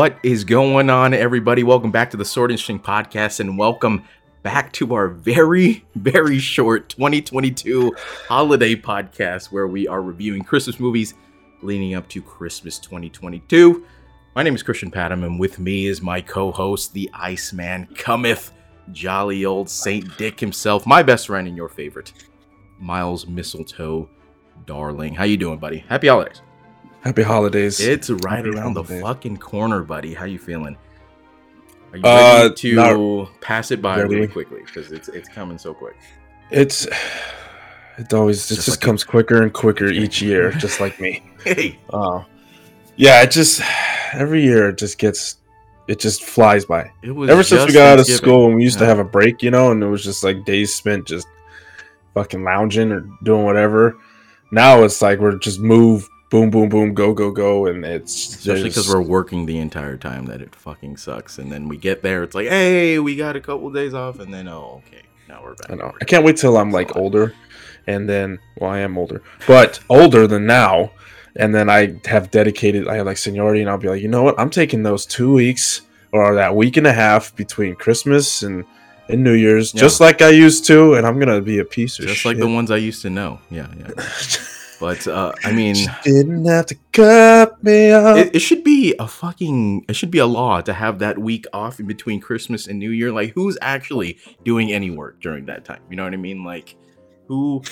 What is going on, everybody? Welcome back to the Sort of Interesting podcast, and welcome back to our very, very short 2022 holiday podcast where we are reviewing Christmas movies leading up to Christmas 2022. My name is Christian Padam, and with me is my co-host, the Iceman cometh, jolly old Saint Dick himself, my best friend and your favorite, Miles Mistletoe, darling. How you doing, buddy? Happy holidays. Happy holidays. It's right Happy around the fucking corner, buddy. How you feeling? Are you Uh, ready to pass it by really. really quickly because it's it's coming so quick? It's it always it Just just, like- comes quicker and quicker each year, just like me. Hey, Uh, yeah, it just every year it just gets it just flies by. it was Ever since we got out of school and we used to have a break, you know, and it was just like days spent just fucking lounging or doing whatever. Now it's like we're just move, boom, boom, boom, go, go, go, and it's Especially because we're working the entire time that it fucking sucks, and then we get there, it's like, hey, we got a couple days off, and then oh, okay, now we're back. I know. I can't wait till I'm like older, and then well, I am older, but older than now, and then I have dedicated. I have like seniority, and I'll be like, you know what? I'm taking those two weeks or that week and a half between Christmas and and New Year's, Yeah. just like I used to, and I'm gonna be a piece of Just shit. like the ones I used to know. Yeah, yeah. But uh, I mean, She didn't have to cut me off. it, it should be a fucking it should be a law to have that week off in between christmas and new year like who's actually doing any work during that time you know what i mean like who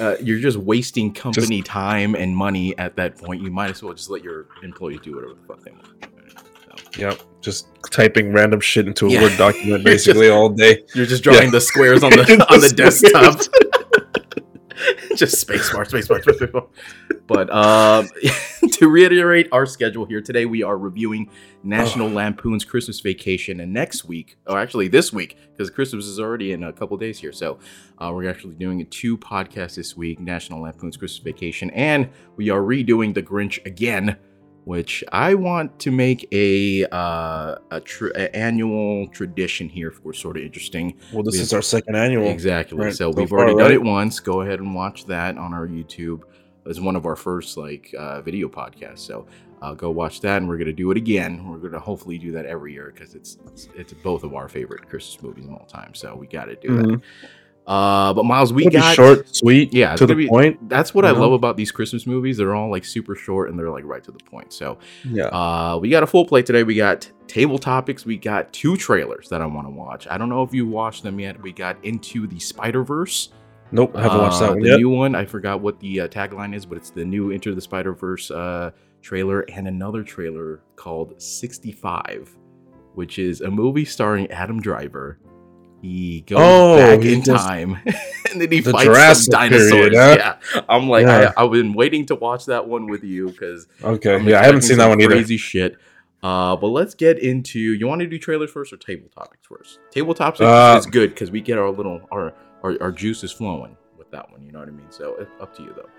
uh, you're just wasting company time and money at that point you might as well just let your employees do whatever the fuck they want yep, just typing random shit into a Yeah. word document You're just- basically all day. you're just drawing Yeah. the squares on the on the desktop just space bar, space bar, space bar. But um, to reiterate our schedule here today, we are reviewing National Lampoon's Christmas Vacation, and next week, or actually this week, because Christmas is already in a couple days here, so uh, we're actually doing a two podcasts this week: National Lampoon's Christmas Vacation, and we are redoing The Grinch again. Which I want to make a uh, a, tr- annual tradition here for sort of interesting. Well, this We- is our second annual. Exactly. right, so so we've far, already done it once. Go ahead and watch that on our YouTube. It's one of our first like uh, video podcasts. So uh, go watch that, and we're gonna do it again. We're gonna hopefully do that every year because it's, it's it's both of our favorite Christmas movies of all time. So we got to do Mhm. that. Uh, but Miles, we got short, sweet, Yeah, to the be- point. That's what I know? love about these Christmas movies. They're all like super short and they're like right to the point. So Yeah. uh, we got a full plate today. We got table topics. We got two trailers that I want to watch. I don't know if you watched them yet. We got Into the Spider Verse. Nope, I haven't watched Uh, that one the yet. new one, I forgot what the uh, tagline is, but it's the new Enter the Spider Verse uh, trailer and another trailer called 65, which is a movie starring Adam Driver. He goes Oh, back in time and then he The fights some dinosaurs. period, huh? Yeah, I'm like, Yeah. I, I've been waiting to watch that one with you because Okay, I'm yeah, I haven't seen that one either. Crazy shit. Uh, but let's get into. You want to do trailers first or table topics first? Table topics Uh, is good because we get our little our, our our juices flowing with that one. You know what I mean? So it's up to you though.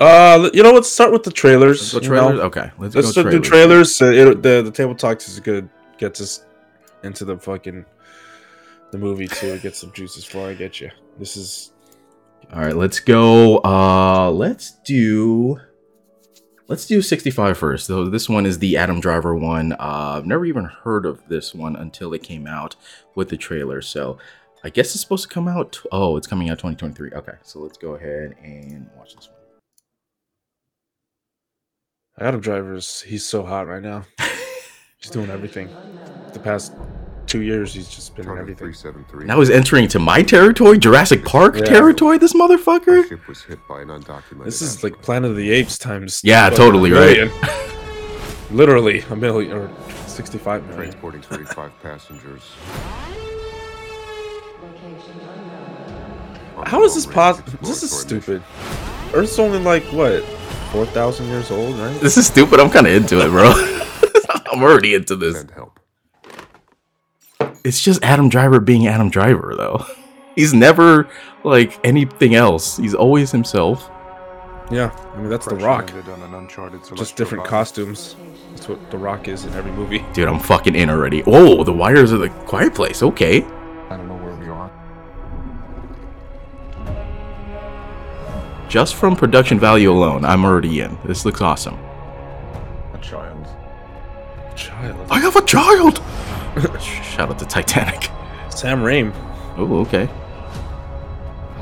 Uh, you know, let's start with the trailers. Go you know? trailers. Okay, let's, Let's do the trailers. trailers. Uh, it, the the table talks is good. Gets us into the fucking the movie too. Get some juices flowing. I get you. This is All right, let's go. Uh, let's do. Let's do 65 first. So this one is the Adam Driver one. Uh, I've never even heard of this one until it came out with the trailer. So I guess it's supposed to come out. T- oh, it's coming out 2023. Okay, so let's go ahead and watch this one. Adam Driver's. He's so hot right now. He's doing everything. The past two years, he's just been in Target everything. 373. Now he's entering to my territory, Jurassic Park Yeah. territory. This motherfucker. ship was hit by an undocumented. This is asteroid. like Planet of the Apes times. Yeah, totally, right? Literally a million or sixty-five million. transporting 35 passengers. How is this possible? This is mission. stupid. Earth's only like what, four thousand years old, right? This is stupid. I'm kind of into it, bro. I'm already into this. Send help. It's just Adam Driver being Adam Driver, though. He's never like anything else. He's always himself. Yeah, I mean that's The Rock. an uncharted Just different body. costumes. That's what The Rock is in every movie. Dude, I'm fucking in already. Oh, the wires of the quiet place. Okay. I don't know where we are. Just from production value alone, I'm already in. This looks awesome. A child. A child. I have a child. Shout out to Titanic. Sam Raimi. Oh, okay.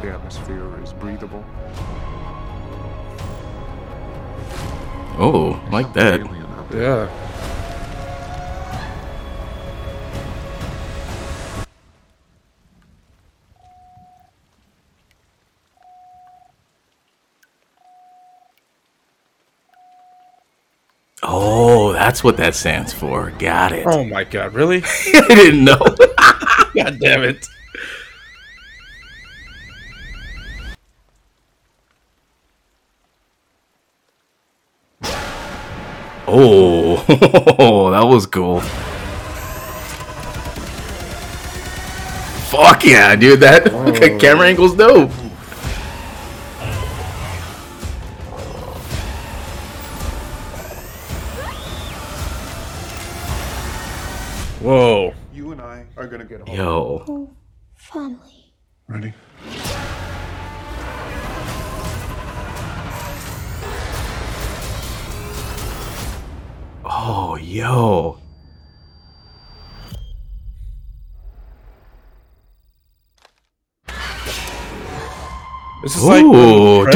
The atmosphere is breathable. Oh, like that. Alien out there. Yeah. Oh, that's what that stands for. Got it. Oh my god, really? I didn't know. god damn it. Oh, that was cool. Fuck yeah, dude. That oh. camera angle's dope.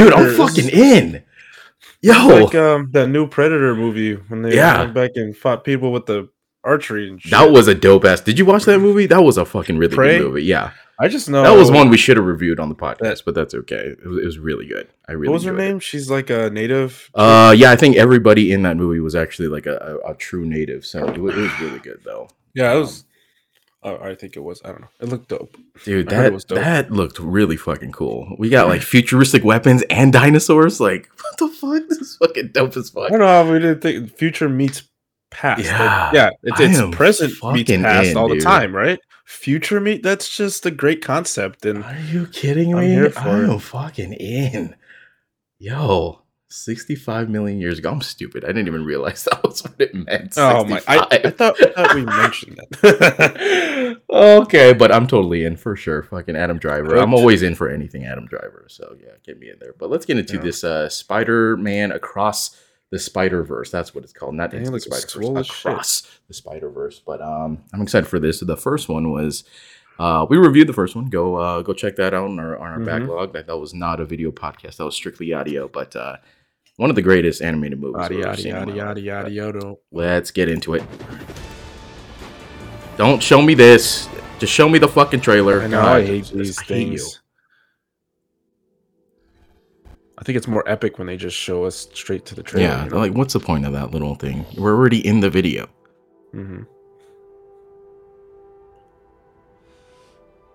Dude, I'm fucking in. Yo. like um that new Predator movie when they Yeah. went back and fought people with the archery and shit. that was a dope ass. Did you watch that movie? That was a fucking really Prey? good movie. Yeah. I just know That was one we should have reviewed on the podcast, That- but that's okay. It was, it was really good. I really What was her enjoyed it. name? She's like a native. Uh, yeah, I think everybody in that movie was actually like a, a, a true native. So it was, it was really good, though. yeah, it was. Oh, I think it was. I don't know. It looked dope. Dude, I heard it that was dope. that looked really fucking cool. We got like futuristic weapons and dinosaurs. Like, what the fuck? This is fucking dope as fuck. I don't know how we didn't think future meets past. Like, Yeah, yeah, it's, it's present meets past in, all dude. the time, right? Future meet. That's just a great concept, and Are you kidding I'm me? for I'm fucking in. Yo, 65 million years ago. I'm stupid. I didn't even realize that was what it meant. oh my! I, I thought I thought we mentioned that. okay, but I'm totally in for sure. Fucking Adam Driver. I'm always in for anything Adam Driver. So yeah, get me in there. But let's get into Yeah. this uh Spider-Man across the Spider Verse. That's what it's called. Not the Spider Verse. as shit. Across the Spider Verse. But um, I'm excited for this. The first one was. Uh, we reviewed the first one. Go uh, go check that out on our on our Mhm. backlog. That that was not a video podcast. That was strictly audio. But uh, one of the greatest animated movies. Yada I've yada seen yada yada yada yada. Let's get into it. Don't show me this. Just show me the fucking trailer. I know. God, I hate just- these I hate you. things. I think it's more epic when they just show us straight to the trailer. Yeah, like what's the point of that little thing? We're already in the video. hmm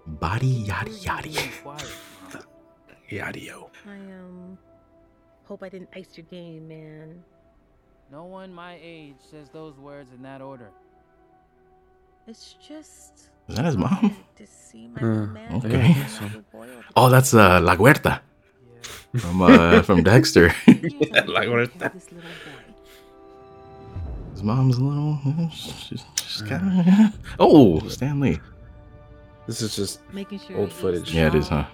Body yada yada. Yadio. I hope I didn't ice your game, man. No one my age says those words in that order. It's just Is that his mom? I To see my Uh, man okay. Yeah, I think so. into a boy over Oh, that's uh LaGuerta Yeah. from uh from Dexter. Yeah, I like grew what to is love this little boy. His mom's a little. She's, she's kind of. Oh, Stan Lee. This is just. Making sure Old footage. Yeah, it is, huh?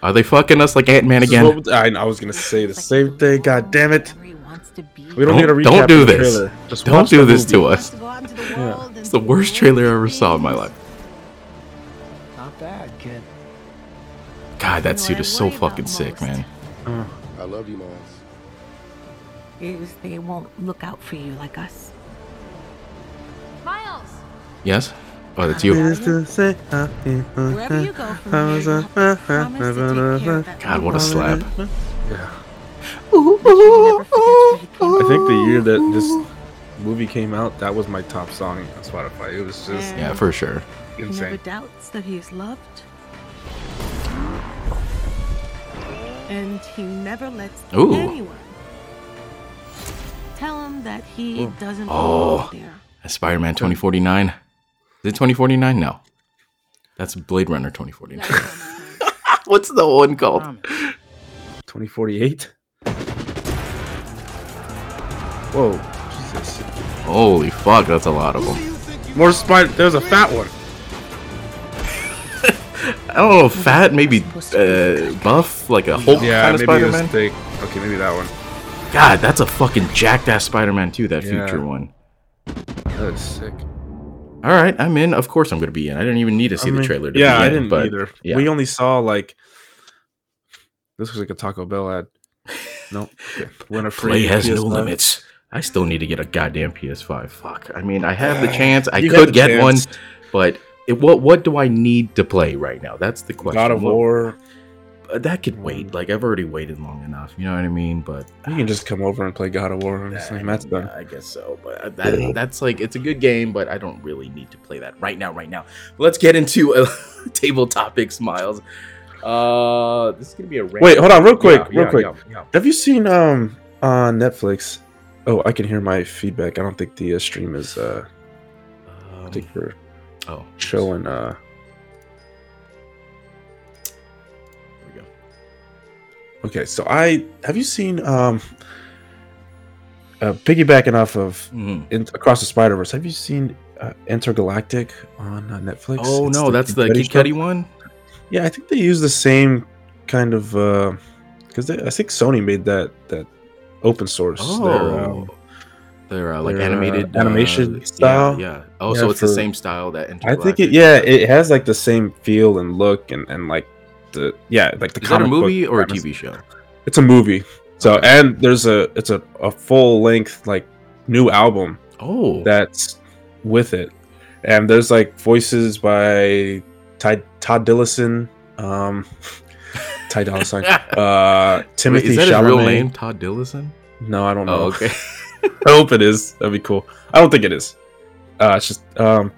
Strong. Are they fucking us like Ant Man again? what- I, I was gonna say the same thing. God damn it! wherever he wants to be. We don't, Don't- need a recap. don't do this. Just Don't do this to movie. He us. wants to go out into the Yeah. It's the worst trailer I ever saw in my life. Not bad, kid. God, that suit is so fucking sick, man. Uh, I love you, Miles. Is they won't look out for you like us. Miles! Yes? Oh, that's you. Wherever you go from here, you have to promise to take care of that God, what a little slap. yeah. boy. Make sure he never forgets where he came I think the year that this movie came out, that was my top song on Spotify. It was just Yeah, for sure. He never insane. doubts that he is loved. And he never lets Ooh. anyone tell him that he Ooh. doesn't Oh. belong there. Spider Man 2049. Is it 2049? No. That's Blade Runner 2049. What's the one called? 2048. Whoa, Jesus! Holy fuck, that's a lot of them. More spider. There's a fat one. I don't know, fat, maybe uh, buff, like a Hulk Yeah, kind of maybe Spider Man. thick. Okay, maybe that one. God, that's a fucking jacked ass Spider Man too, that Yeah. future one. That is sick. All right, I'm in. Of course, I'm going to be in. I didn't even need to see I the trailer. To yeah, be I in, didn't but either. yeah. We only saw like this was like a Taco Bell ad. No, okay. winner free. Play has no PS5. limits. I still need to get a goddamn PS5. Fuck. I mean, I have the chance. I You could get one, but it, what what do I need to play right now? That's the question. God of War. That could wait. Like I've already waited long enough. You know what I mean? But You can just come over and play God of War. And it's that's done. I guess so. But uh, that, that's like it's a good game, but I don't really need to play that right now. Right now, let's get into uh, table topics, Miles. Uh, this is gonna be a Wait, hold on, real quick, Yeah, real yeah, quick. yeah. Have you seen um on Netflix? Oh, I can hear my feedback. I don't think the uh, stream is. uh I Um, think we're oh, showing. uh Okay, so I have you seen um uh, piggybacking off of Mhm. in, across the Spider Verse? Have you seen uh, Entergalactic on uh, Netflix? Oh It's no, that's the Kid show. Cudi one. Yeah, I think they use the same kind of because I think Sony made that that open source. Oh, their, um, they're uh, like their, uh, animated animation uh, style. Yeah, yeah. Oh, Yeah, so it's the same style that. I think it. Yeah, it has like the same feel and look and and like the yeah like the Is that a movie or a. TV show? It's a movie. So and there's a it's a, a full length like new album Oh, that's with it, and there's like voices by Ty, Todd Dillison, um, Ty Dolla Sign, uh, Timothée Wait, is that his real name? Todd Dillison. No, I don't know. Oh, okay. I hope it is. That'd be cool. I don't think it is. Uh, it's just um,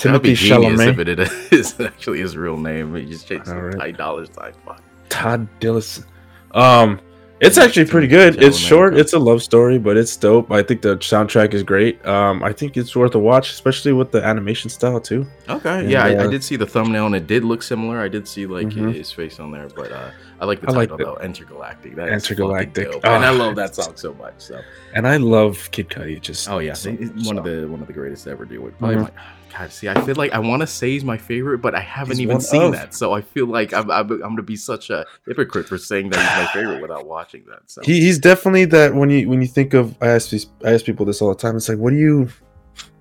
Timothée Chalamet. if it is actually his real name. He just changed right. dollar sign. Fuck. Todd Dillison. Um, it's actually pretty good. It's short. It's a love story, but it's dope. I think the soundtrack is great. Um, I think it's worth a watch, especially with the animation style too. Okay, And, yeah, I, I uh, did see the thumbnail and it did look similar. I did see like Mhm. his face on there, but uh, I like the like title the- though, Intergalactic. That Intergalactic. dope. and I Ah, love that song so much. So, And I love Kid Cudi. Just oh yeah, so- one of the one of the greatest ever do it. Probably Mhm. my, God, see, I feel like I want to say he's my favorite, but I haven't He's even seen of. that. So I feel like I'm, I'm, I'm gonna be such a hypocrite for saying that he's my favorite without watching that. So He, he's definitely that when you when you think of I ask these I ask people this all the time. It's like, what do you,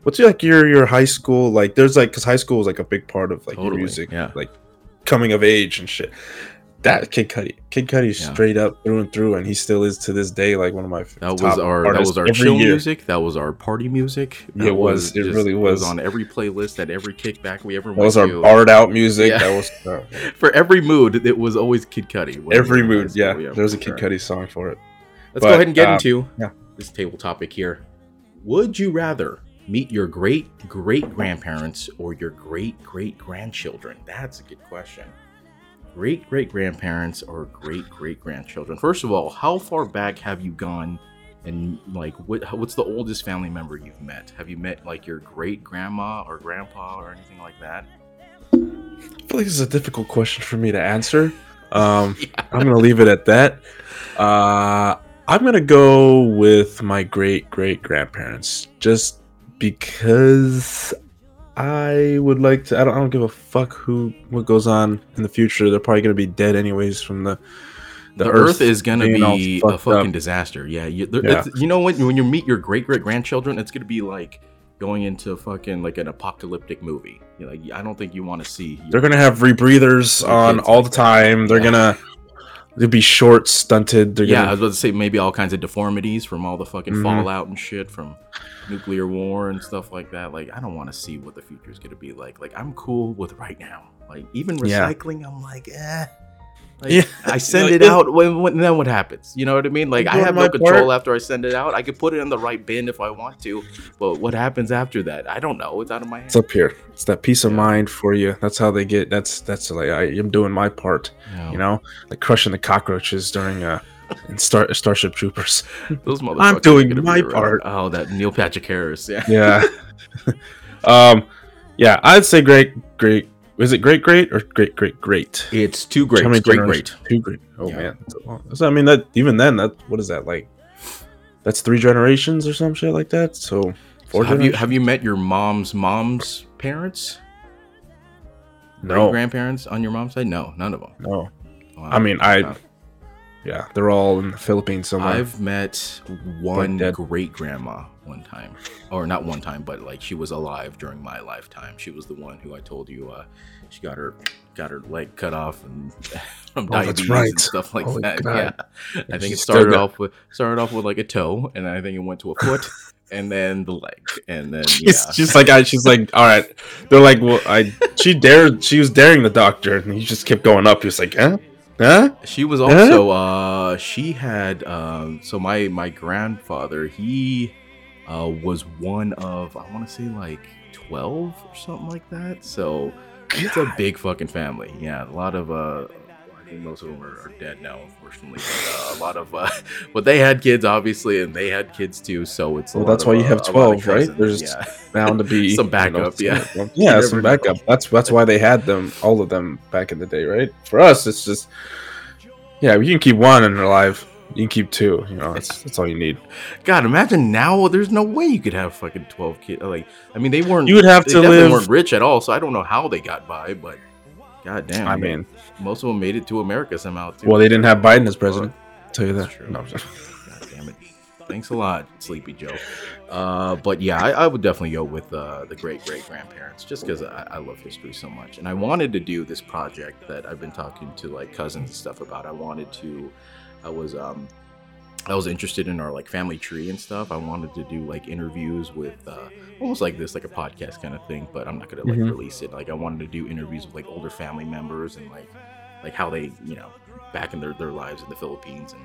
what's your, like your your high school like? There's like because high school is like a big part of like your Totally, music, yeah. like coming of age and shit. That Kid Cudi, Kid Cudi, Yeah. straight up through and through, and he still is to this day like one of my That was our that was our chill year. music. That was our party music. That It was, it really was. on every playlist at every kickback we ever That was our to. art out music. Yeah. That was uh, For every mood, it was always Kid Cudi. every were in high mood. Yeah, school, there was a Kid sure. Cudi song for it. Let's But, go ahead and get um, into yeah. this table topic here. Would you rather meet your great great grandparents or your great great grandchildren? That's a good question. Great great grandparents or great great grandchildren? First of all, how far back have you gone? And like, what what's the oldest family member you've met? Have you met like your great grandma or grandpa or anything like that? I feel like this is a difficult question for me to answer. Um, Yeah. I'm gonna leave it at that. Uh, I'm gonna go with my great great grandparents, just because I would like to. I don't, I don't give a fuck who what goes on in the future. They're probably gonna be dead anyways from the the, earth, is gonna be a fucking up. disaster. Yeah, you, there, Yeah. It's, you know when when you meet your great great grandchildren, it's gonna be like going into fucking like an apocalyptic movie. You're like, I don't think you want to see. They're gonna have rebreathers on all the time. They're Yeah. gonna they'll be short, stunted. They're yeah, I gonna was about to say maybe all kinds of deformities from all the fucking Mhm. fallout and shit from nuclear war and stuff like that. Like, I don't want to see what the future is gonna be like. Like, I'm cool with right now. Like, even Yeah. recycling, I'm like, eh. Like, Yeah. I send Like, it it- out. When, when then what happens? You know what I mean? Like, I'm I doing have no control part. after I send it out. I could put it in the right bin if I want to, but what happens after that? I don't know. It's out of my hands. it's up here. It's that peace of Yeah. mind for you. That's how they get. That's that's like I am doing my part. Yeah. You know, like crushing the cockroaches during uh in Star Starship Troopers. those motherfuckers. I'm doing my part. Oh, that Neil Patrick Harris. Yeah. Yeah. um, yeah, I'd say great, great. Is it great, great, or great, great, great? It's too great. How many Great, great. Two great. Oh Yeah. man. So I mean that even then that what is that like? That's three generations or some shit like that. So So have you have you met your mom's mom's parents? Great no, grandparents on your mom's side? No, none of them. no. Wow. I mean, I. Wow. Yeah, they're all in the Philippines somewhere. I've met one great grandma, one time, or not one time, but like she was alive during my lifetime. She was the one who I told you uh, she got her got her leg cut off and from Oh, diabetes right. and stuff like Holy that. God. Yeah, I think it started got- off with started off with like a toe, and I think it went to a foot, and then the leg, and then yeah. She's, she's like, I, she's like, all right. They're like, well, I. She dared. She was daring the doctor, and he just kept going up. He was like, huh, huh. She was also uh she had um so my my grandfather he uh was one of I want to say like 12 or something like that. So it's a big fucking family. Yeah, a lot of uh I think most of them are, are dead now unfortunately. But, uh, a lot of uh but they had kids obviously and they had kids too, so it's Well, that's of, why you uh, have a lot of 12, right? There's yeah. Bound to be Some you know, backup, yeah. some- yeah, some know. backup. That's that's why they had them, all of them, back in the day, right? For us, it's just, yeah, we can keep one and alive. You can keep two. You know, that's, that's all you need. God, imagine now. There's no way you could have fucking twelve kids. Like, I mean, they weren't. You would have they to live- weren't rich at all. So I don't know how they got by. But god damn, I mean, most of them made it to America somehow too. well, they didn't have Biden as president. I'll tell you that. True. No. God damn it. Thanks a lot, Sleepy Joe. Uh, but yeah, I, I would definitely go with uh, the great great grandparents just because I, I love history so much. And I wanted to do this project that I've been talking to like cousins and stuff about. I wanted to, I was, um, I was interested in our like family tree and stuff. I wanted to do like interviews with uh, almost like this, like a podcast kind of thing, but I'm not gonna like Mhm. release it. Like I wanted to do interviews with like older family members and like like how they, you know, back in their, their lives in the Philippines and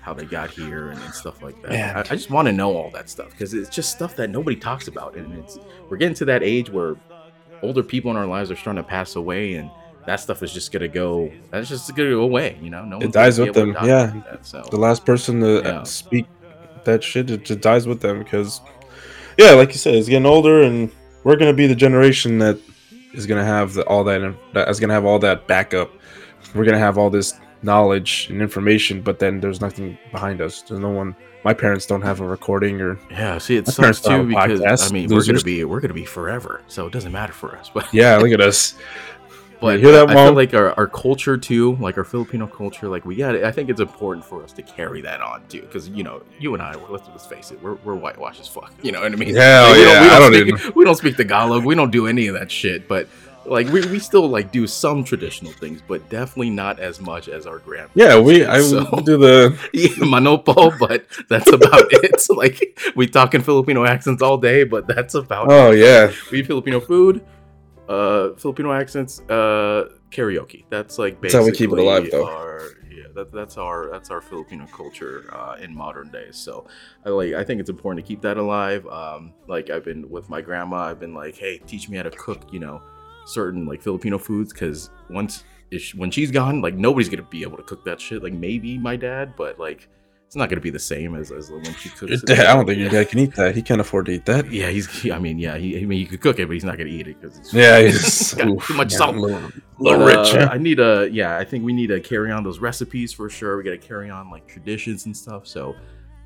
how they got here and, and stuff like that. I, I just want to know all that stuff because it's just stuff that nobody talks about, and it's we're getting to that age where older people in our lives are starting to pass away, and that stuff is just gonna go. That's just gonna go away. You know, no It dies with them, yeah. That, so the last person to Yeah. uh, speak that shit it just dies with them because yeah like you said it's getting older and we're gonna be the generation that is gonna have the, all that that is gonna have all that backup we're gonna have all this knowledge and information but then there's nothing behind us there's no one my parents don't have a recording or yeah. See, it sucks too because podcast, I mean we're gonna be we're gonna be forever, so it doesn't matter for us. But yeah look at us But hear that, I feel like our, our culture too, like our Filipino culture, like we got. it. I think it's important for us to carry that on too, because you know, you and I, let's just face it, we're, we're whitewashed as fuck. You know what I mean? Yeah, Like, we yeah, I don't speak, we don't speak Tagalog. We don't do any of that shit. But like, we, we still like do some traditional things, but definitely not as much as our grandparents. yeah we did. i So- do the yeah, mano po, but that's about it. So, like we talk in Filipino accents all day, but that's about oh it. yeah We eat Filipino food, uh, Filipino accents, uh, karaoke. That's like That's how we keep it alive, though. Our, yeah, that, that's our that's our Filipino culture uh, in modern days. So I like I think it's important to keep that alive. Um, like I've been with my grandma. I've been like, hey, teach me how to cook. You know, certain like Filipino foods because once she- when she's gone, like nobody's gonna be able to cook that shit. Like maybe my dad, but like it's not gonna be the same as, as when she cooks. It. i don't think your dad can eat that he can't afford to eat that Yeah, he's. he- I mean, yeah, he. I mean, he could cook it, but he's not gonna eat it because it's yeah he's got oof, too much salt. a little, But, rich uh, huh? I need a. Yeah, I think we need to carry on those recipes for sure. We got to carry on like traditions and stuff. So,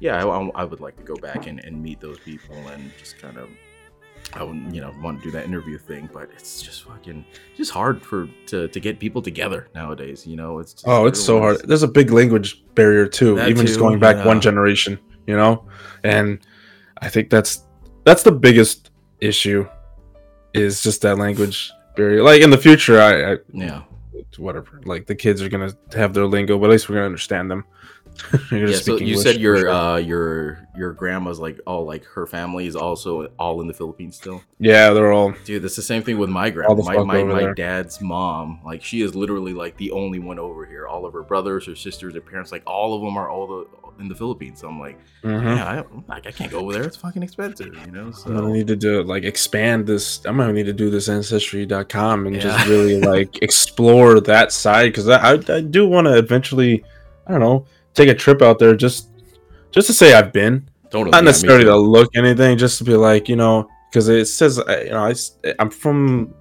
yeah, I, I would like to go back and, and meet those people and just kind of. I wouldn't, you know, want to do that interview thing, but it's just fucking, just hard for to, to get people together nowadays. You know, it's just, Oh, it's so hard. There's a big language barrier too, That even just going back yeah. one generation, you know? And I think that's that's the biggest issue is just that language barrier. Like in the future, I, I Yeah, whatever. Like the kids are gonna have their lingo, but at least we're gonna understand them. Yeah. So you English said your sure. uh your your grandma's like all like her family is also all in the Philippines still. yeah, they're all Dude, that's the same thing with my grandma. My my, my there. dad's mom, like she is literally like the only one over here. All of her brothers, her sisters, her parents, like all of them are all the in the Philippines. So I'm like, Mhm. yeah, I, like I can't go over there. It's fucking expensive, you know. So. I'm gonna need to do like expand this. I'm gonna need to do this ancestry.com and just really like explore that side because I, I I do want to eventually, I don't know, take a trip out there just just to say I've been, totally, not necessarily too. to look anything, just to be like you know because it says uh, you know I I'm from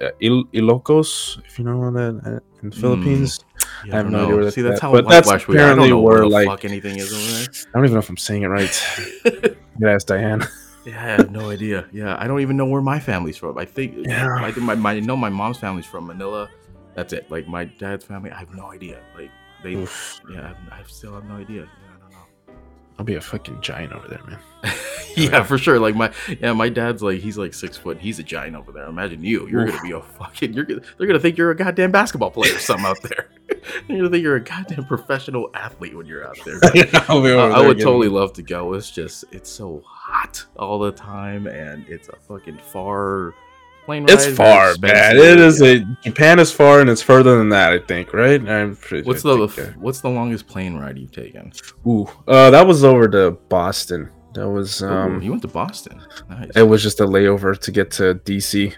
uh, Il- Ilocos if you know that uh, in the Mm, Philippines. Yeah, I have don't no idea know. where that's See, that's at, how but that's whitewashed we are. Don't apparently where, where like- fuck anything is over I don't even know if I'm saying it right. there. You ask Diane. yeah, I have no idea. Yeah, I don't even know where my family's from. I think Yeah. I think my, my I know my mom's family's from Manila. That's it. Like my dad's family, I have no idea. Like they, Oof. yeah, I, I still have no idea. Yeah, I don't know. I'll be a fucking giant over there, man. yeah, for sure. Like my yeah, my dad's like he's like six foot. He's a giant over there. Imagine you. You're Oof. gonna be a fucking. You're gonna. They're gonna think you're a goddamn basketball player or something out there. they're gonna think you're a goddamn professional athlete when you're out there. I'll I, would totally love to go. It's just it's so hot all the time, and it's a fucking far plane ride. It's far, man. It is Yeah. a Japan is far, and it's further than that. I think, right? I'm pretty, What's I the what's the longest plane ride you've taken? ooh, uh, that was over to Boston. That was Ooh, um, you went to Boston. Nice. it was just a layover to get to DC.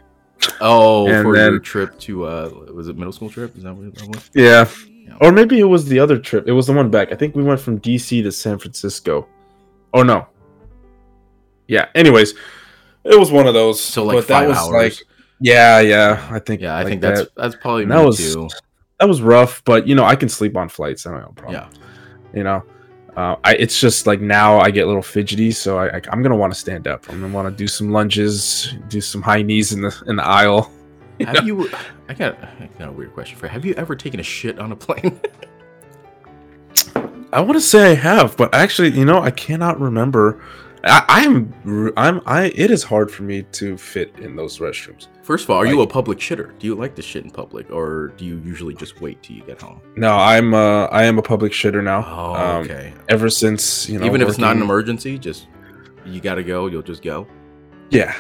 oh, and for then- your trip to uh, was it middle school trip? Is that what that was? Yeah. Yeah. Or maybe it was the other trip. It was the one back. I think we went from DC to San Francisco. Oh no. Yeah. Anyways, it was one of those. So like but that five was hours. like yeah, yeah. I think yeah, I like think that, that's that's probably that was too. that was rough, but you know, I can sleep on flights. I don't have a problem. Yeah. You know. Uh, I, it's just like now I get a little fidgety, so I, I I'm gonna want to stand up. I'm gonna want to do some lunges, do some high knees in the in the aisle. Have you? I got, I got a weird question for you. Have you ever taken a shit on a plane? I want to say I have, but actually, you know, I cannot remember. I, I'm, I'm, I. It is hard for me to fit in those restrooms. First of all, are you a public shitter? Do you like to shit in public, or do you usually just wait till you get home? No, I'm, uh, I am a public shitter now. Oh, Um, okay. Ever since you know, Even if it's not an emergency, just you gotta go. You'll just go. Yeah,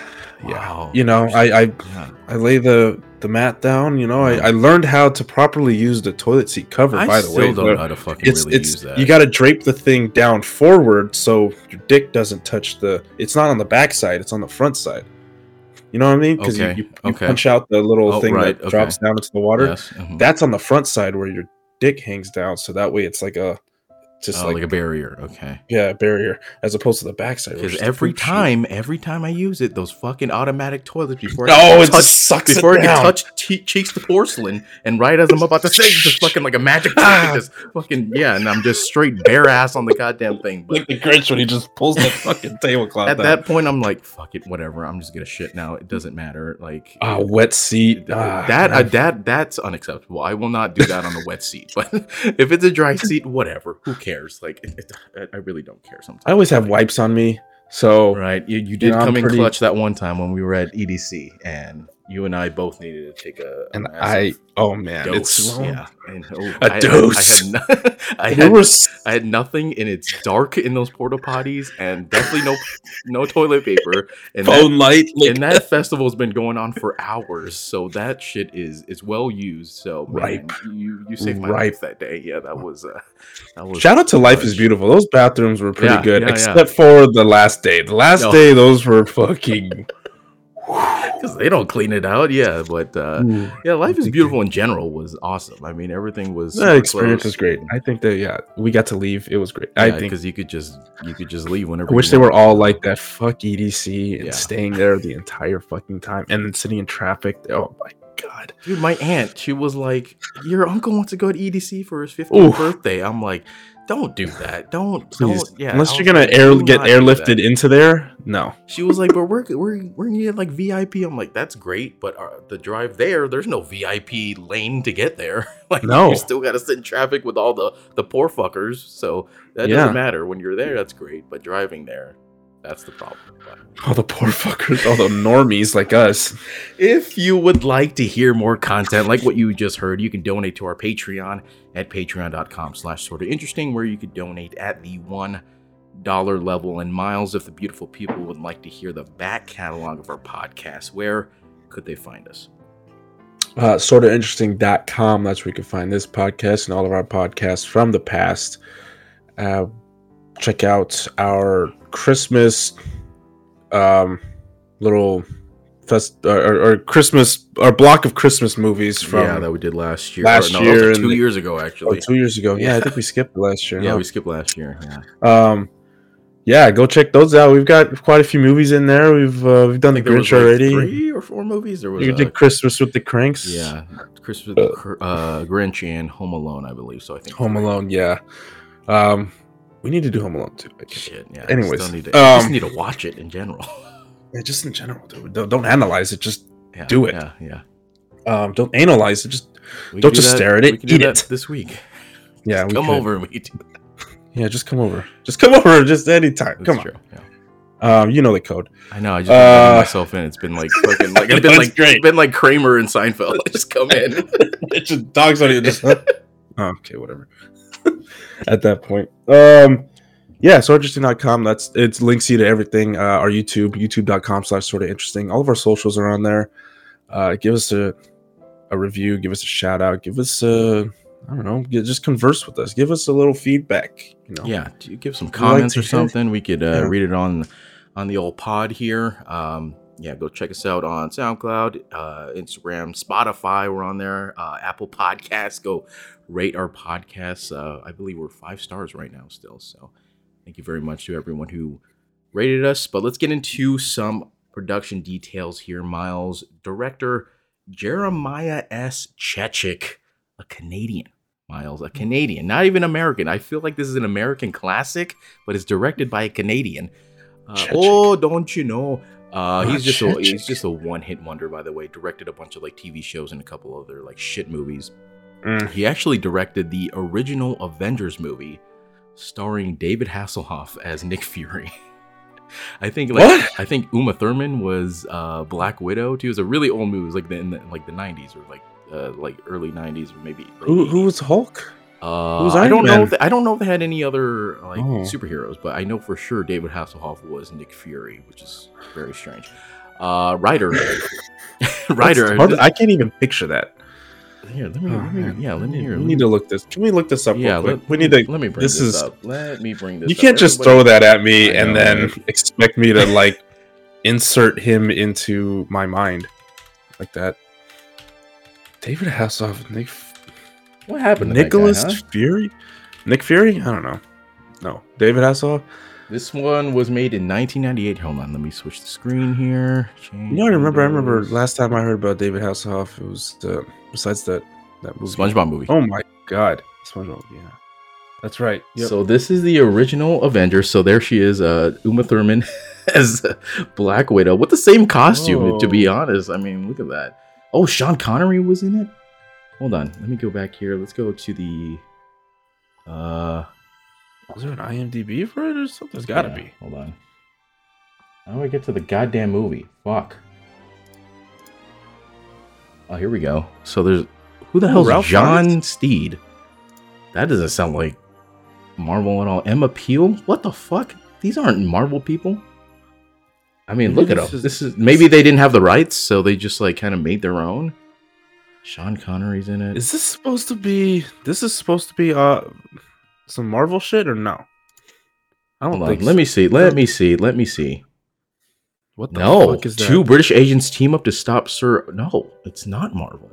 yeah. Wow. You know, I, I, Yeah. I lay the the mat down. You know, I, I learned how to properly use the toilet seat cover. I by the still way, don't know how to fucking it's really it's use that. you got to drape the thing down forward so your dick doesn't touch the. It's not on the back side; it's on the front side. You know what I mean? Because Okay, you, you, you okay. punch out the little Oh, thing right, that okay. drops down into the water. Yes. mhm. That's on the front side where your dick hangs down, so that way it's like a just Oh, like, like, a barrier. Okay. yeah a barrier as opposed to the backside. where Because it's just a every poop chute. time, every time I use it, those fucking automatic toilets before Oh, I can it touch, just sucks it before I can down. touch che- cheeks to porcelain, and right as I'm about to say, just fucking like a magic trick, just fucking yeah, and I'm just straight bare ass on the goddamn thing. But like the Grinch when he just pulls the fucking tablecloth at down. that point, I'm like, fuck it, whatever. I'm just gonna shit now. It doesn't matter. Like Ah, wet seat. Th- Ah, that uh, that that's unacceptable. I will not do that on a wet seat. But if it's a dry seat, whatever. Who cares? Like, it, it, I- really don't care. Sometimes I always have wipes on me, so Right, you, you did know, I'm come in pretty- clutch that one time when we were at EDC, and you and I both needed to take a, a and I oh man, dose. it's yeah, and, oh, A I dose. I had, no- I, had, was I had nothing, and it's dark in those porta potties, and definitely no no toilet paper. And that, phone light. Like, and that festival's been going on for hours, so that shit is is well used. So man, Ripe. you you saved my Ripe. life that day. Yeah, that was uh, that was. Shout out to Life is. Beautiful. Those bathrooms were pretty Yeah, good, yeah, yeah. except for the last day. The last No. day, those were fucking. because they don't clean it out. Yeah, but uh, Ooh. yeah, life is beautiful in general was awesome. I mean, everything was That experience close. was great. I think that yeah, we got to leave. It was great. I think. because you could just you could just leave whenever. I wish you they were all like that. Fuck EDC and Yeah. staying there the entire fucking time, and then sitting in traffic. Oh my god. Dude, my aunt, she was like, "Your uncle wants to go to EDC for his 50th Oof. birthday." I'm like, "Don't do that. Don't, Please, don't." Yeah, unless you're gonna like, air get airlifted into there, no. She was like, "But we're we're we're gonna get like VIP." I'm like, "That's great, but uh, the drive there, there's no VIP lane to get there. like, No. you still got to sit in traffic with all the the poor fuckers. So that Yeah. doesn't matter when you're there. That's great, but driving there, that's the problem." All the poor fuckers, all the normies like us. if you would like to hear more content like what you just heard, you can donate to our Patreon at patreon.com slash sort of interesting, where you could donate at the one dollar level. And Miles, if the beautiful people would like to hear the back catalog of our podcast, where could they find us? uh, sort of interesting.com. That's where you can find this podcast and all of our podcasts from the past. Uh, check out our Christmas um, little fest or, or, or Christmas our block of Christmas movies from yeah, that we did last year. last Or no, year two the- years ago, oh, actually. two years ago. Yeah, I think we skipped last year. yeah, huh? we skipped last year. Yeah. um, yeah, go check those out. We've got quite a few movies in there. We've uh, we've done the think there was, Grinch like, already. Three or four movies. There was You uh, did Christmas with the Cranks. yeah, Christmas, with the uh, Grinch, and Home Alone, I believe. So I think Home. Alone. Yeah. Um, we need to do Home Alone too. I. Shit, yeah. Anyways, I, need to, I just um, need to watch it in general. Yeah, just in general, dude. Don't, don't analyze it. Just Yeah, Do it. Yeah, yeah. um, don't analyze it. Just We Don't just that- stare at it, We can do eat it. this week. yeah, we Come could. over and we do. Yeah, just come over. Just come over. Just anytime. That's come on. Yeah. Um, you know the code. I know. I just Uh, myself in. It's been like fucking like it's been like great. been like Kramer and Seinfeld. just come in. It's just dogs on you. Just oh, okay, whatever. At that point, um, yeah. So interesting.com. That's it links you to everything. Uh, our YouTube, youtube.com slash sort of interesting. All of our socials are on there. Uh, give us a a review. Give us a shout out. Give us a I don't know. get- Just converse with us. Give us a little feedback. You know. Yeah, do you give some comments to or hear- something? We could uh, Yeah. read it on on the old pod here. Um, yeah, go check us out on SoundCloud, uh, Instagram, Spotify. We're on there. Uh, Apple Podcasts. Go rate our podcasts. Uh, I believe we're five stars right now still. So thank you very much to everyone who rated us. But let's get into some production details here. Miles, director Jeremiah S. Chechik, a Canadian. Miles, a Canadian, not even American. I feel like this is an American classic, but it's directed by a Canadian. Uh, oh, don't you know? Uh, Ah, he's just a, he's just a one hit wonder, by the way. Directed a bunch of like TV shows and a couple other like shit movies. Mm. He actually directed the original Avengers movie, starring David Hasselhoff as Nick Fury. I think like What? I think Uma Thurman was uh, Black Widow too. It was a really old movie. It was like the, in the like the '90s or like uh, like early '90s or maybe. Who who was Hulk? Uh, was I don't know. If they, I don't know if they had any other like Oh. superheroes, but I know for sure David Hasselhoff was Nick Fury, which is very strange. Uh, writer, writer. I can't even picture that. Here, let me, Oh, let me- yeah, let me We need to look this. Can we look this up? yeah, real quick? let, we need to. Let me bring this this, is- up. Let me bring this. You can't just Everybody- throw that at me I and know, then right? expect me to like insert him into my mind like that. David Hasselhoff, Nick, What happened? Nicholas guy, huh? Fury, Nick Fury. I don't know. No, David Hasselhoff. This one was made in 1998. Hold on, let me switch the screen here. You know, I remember. I remember last time I heard about David Hasselhoff. It was uh, besides that that movie. SpongeBob movie. Oh my god, SpongeBob. Yeah, that's right. Yep. So this is the original Avenger. So there she is, uh, Uma Thurman as Black Widow with the same costume. To be honest, I mean, look at that. Oh, Sean Connery was in it. Hold on, let me go back here. Let's go to the. Uh, was there an IMDb for it or something? There's got to yeah, be. Hold on. How do I get to the goddamn movie? Fuck. Oh, here we go. So there's who the hell's Ralph John Fiennes? Steed? That doesn't sound like Marvel at all. Emma Peel? What the fuck? These aren't Marvel people. I mean, Maybe look at this them. is- This is maybe they didn't have the rights, so they just like kind of made their own. Sean Connery's in it. Is this supposed to be? This is supposed to be uh some Marvel shit or no? I don't Hold on, think. let me see. Let me see. Let me see. What the No, fuck is that? two British agents team up to stop Sir. No, it's not Marvel.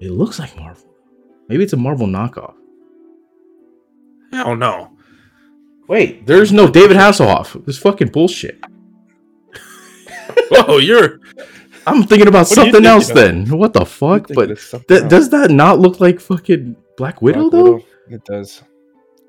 It looks like Marvel. Maybe it's a Marvel knockoff. Hell no. Wait, there's no David Hasselhoff. This fucking bullshit. Whoa, you're. I'm thinking about What something thinking else of? then. What the fuck? But th- does that not look like fucking Black Widow Black though? Widow? It does.